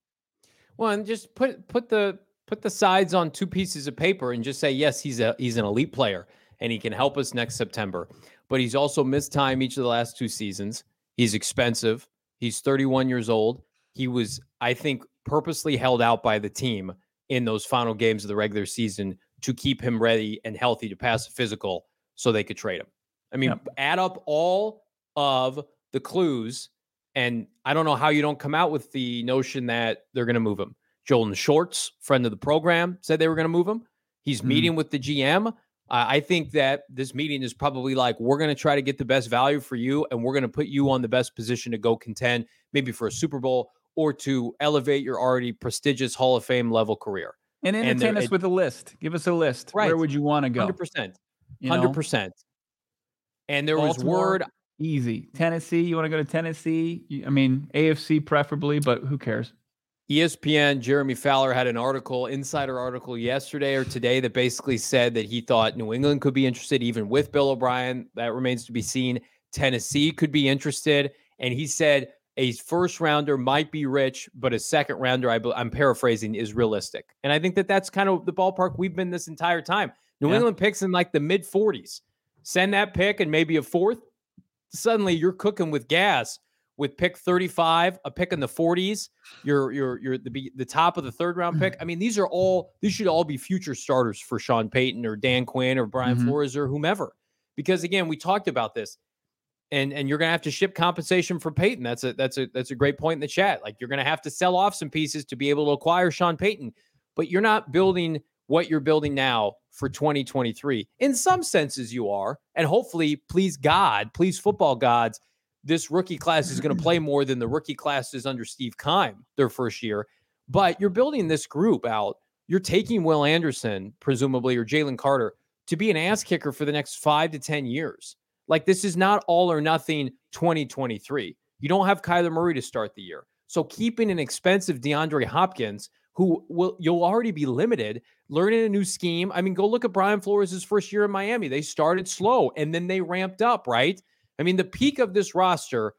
Well, and just put put the put the sides on two pieces of paper and just say yes, he's a he's an elite player and he can help us next September. But he's also missed time each of the last two seasons. He's expensive. He's 31 years old. He was, I think, purposely held out by the team in those final games of the regular season to keep him ready and healthy to pass a physical so they could trade him. I mean, yep. add up all of the clues, and I don't know how you don't come out with the notion that they're going to move him. Jolton Shorts, friend of the program, said they were going to move him. He's mm-hmm. meeting with the GM. I think that this meeting is probably like, we're going to try to get the best value for you, and we're going to put you on the best position to go contend, maybe for a Super Bowl or to elevate your already prestigious Hall of Fame level career. And entertain and us with a list. Give us a list. Right. Where would you want to go? 100%. 100%. And there Baltimore, was word easy. Tennessee, you want to go to Tennessee? I mean, AFC preferably, but who cares? ESPN, Jeremy Fowler had an article, insider article yesterday or today that basically said that he thought New England could be interested, even with Bill O'Brien. That remains to be seen. Tennessee could be interested. And he said a first rounder might be rich, but a second rounder, I, am paraphrasing, is realistic. And I think that that's kind of the ballpark we've been this entire time. New yeah. England picks in like the mid 40s. Send that pick and maybe a fourth. Suddenly you're cooking with gas with pick 35, a pick in the 40s, you're you're you're the the top of the third round pick. I mean, these are all these should all be future starters for Sean Payton or Dan Quinn or Brian mm-hmm. Flores or whomever. Because again, we talked about this. And and you're gonna have to ship compensation for Payton. That's a that's a that's a great point in the chat. Like you're gonna have to sell off some pieces to be able to acquire Sean Payton, but you're not building what you're building now for 2023. In some senses, you are. And hopefully, please God, please football gods, this rookie class is going to play [laughs] more than the rookie classes under Steve Keim their first year. But you're building this group out. You're taking Will Anderson, presumably, or Jalen Carter to be an ass kicker for the next five to 10 years. Like this is not all or nothing 2023. You don't have Kyler Murray to start the year. So keeping an expensive DeAndre Hopkins, who will you'll already be limited, learning a new scheme. I mean, go look at Brian Flores' first year in Miami. They started slow and then they ramped up, right? I mean, the peak of this roster,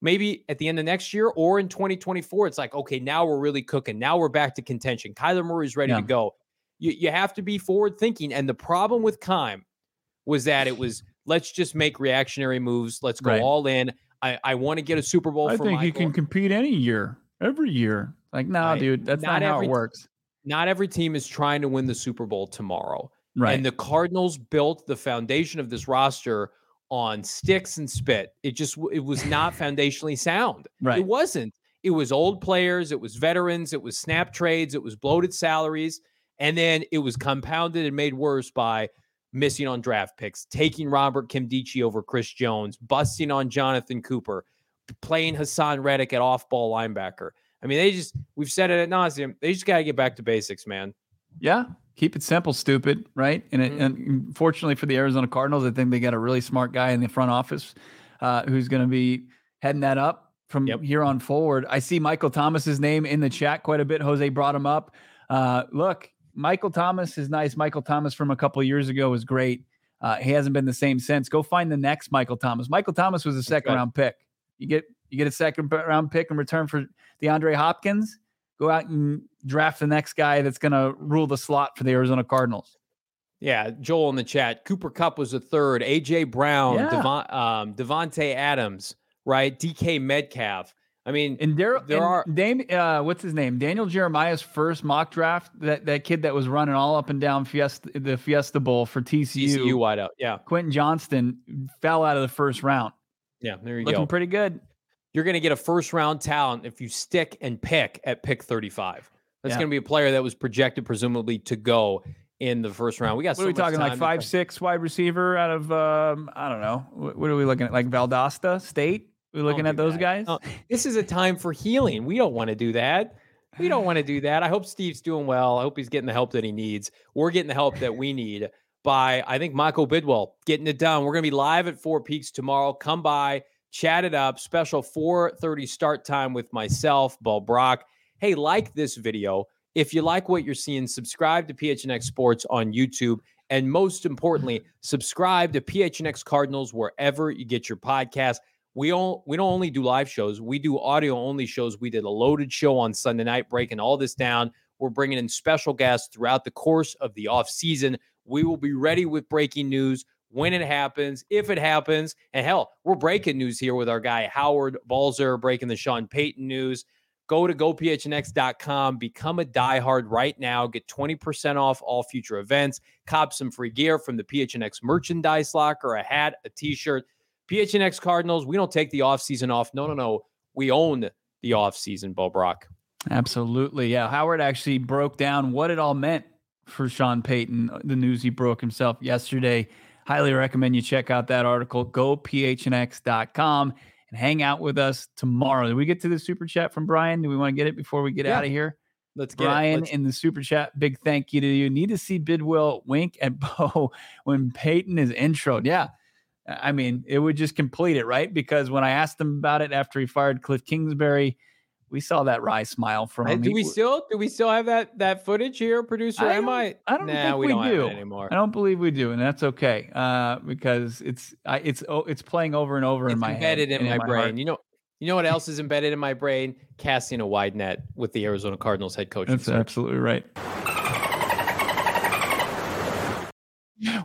maybe at the end of next year or in 2024, it's like, okay, now we're really cooking. Now we're back to contention. Kyler Murray's ready yeah. to go. You, you have to be forward thinking. And the problem with Keim was that it was let's just make reactionary moves. Let's go right. all in. I, I want to get a Super Bowl. I think Michael. he can compete any year, every year. Like, no, nah, dude, that's not, not how it works. Not every team is trying to win the Super Bowl tomorrow. Right. And the Cardinals built the foundation of this roster on sticks and spit. It just it was not [laughs] foundationally sound. Right. It wasn't. It was old players, it was veterans, it was snap trades, it was bloated salaries, and then it was compounded and made worse by missing on draft picks, taking Robert Nkemdiche over Chris Jones, busting on Jonathan Cooper, playing Haason Reddick at off-ball linebacker. I mean, they just we've said it at nauseum. They just gotta get back to basics, man. Yeah, keep it simple, stupid, right? And, mm-hmm. it, and fortunately for the Arizona Cardinals, I think they got a really smart guy in the front office uh, who's going to be heading that up from yep. here on forward. I see Michael Thomas's name in the chat quite a bit. Jose brought him up. Uh, look, Michael Thomas is nice. Michael Thomas from a couple of years ago was great. Uh, he hasn't been the same since. Go find the next Michael Thomas. Michael Thomas was a second round pick. You get you get a second round pick in return for DeAndre Hopkins go out and draft the next guy that's going to rule the slot for the Arizona Cardinals. Yeah, Joel in the chat. Cooper Kupp was a third. AJ Brown, yeah. Devon, um, Davante Adams, right? DK Metcalf. I mean, and there, there and are Dame, uh, what's his name? Daniel Jeremiah's first mock draft. That that kid that was running all up and down Fiesta, the Fiesta Bowl for TCU. TCU wide out. Yeah, Quentin Johnston fell out of the first round. Yeah, there you Looking go. Looking pretty good you're going to get a first round talent if you stick and pick at pick 35. That's yeah. going to be a player that was projected presumably to go in the first round. We got. What so are we talking like five six wide receiver out of um, I don't know. What, are we looking at? Like Valdosta State? We looking at those that. guys? No, this is a time for healing. We don't want to do that. We don't want to do that. I hope Steve's doing well. I hope he's getting the help that he needs. We're getting the help that we need by I think Michael Bidwill getting it done. We're going to be live at Four Peaks tomorrow. Come by chat it up. Special 4:30 start time with myself, Bo Brock. Hey, like this video. If you like what you're seeing, subscribe to PHNX Sports on YouTube. And most importantly, subscribe to PHNX Cardinals wherever you get your podcast. We all we don't only do live shows, we do audio only shows. We did a loaded show on Sunday night, breaking all this down. We're bringing in special guests throughout the course of the off season. We will be ready with breaking news when it happens, if it happens. And hell, we're breaking news here with our guy Howard Balzer breaking the Sean Payton news. Go to gophnx.com, become a diehard right now, get 20% off all future events, cop some free gear from the PHNX merchandise locker, a hat, a t-shirt. PHNX Cardinals, we don't take the offseason off. No, no, no. We own the offseason, Bo Brock. Absolutely. Yeah. Howard actually broke down what it all meant for Sean Payton, uh, the news he broke himself yesterday. Highly recommend you check out that article. GoPHNX.com and hang out with us tomorrow. Did we get to the super chat from Brian? Do we want to get it before we get yeah. out of here? Let's get Brian Let's... in the super chat. Big thank you to you. Need to see Bidwill wink at [laughs] Bo when Payton is introed. Yeah. I mean, it would just complete it, right? Because when I asked him about it after he fired Cliff Kingsbury, we saw that wry smile from him. Do we still do we still have that that footage here, producer? I Am I? I don't nah, think we, we don't do anymore. I don't believe we do, and that's okay uh, because it's I, it's oh, it's playing over and over it's in my embedded head, in, my, my brain. heart. You know, you know what else is embedded in my brain? Casting a wide net with the Arizona Cardinals head coach. That's absolutely right.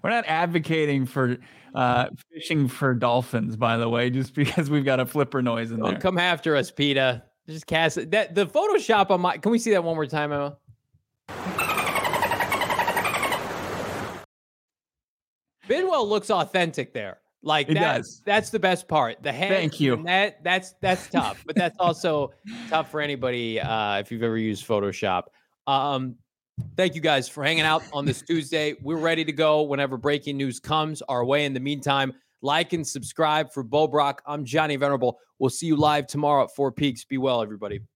We're not advocating for uh, fishing for dolphins, by the way, just because we've got a flipper noise in Don't there. come after us, Peta. Just cast it. That the Photoshop on my. Can we see that one more time, Emma? Bidwill looks authentic there. Like it that, does. That's the best part. The hand. Thank you. That that's that's tough, but that's also [laughs] tough for anybody uh, if you've ever used Photoshop. Um, thank you guys for hanging out on this Tuesday. We're ready to go whenever breaking news comes our way. In the meantime, like and subscribe for Bo Brock. I'm Johnny Venerable. We'll see you live tomorrow at Four Peaks. Be well, everybody.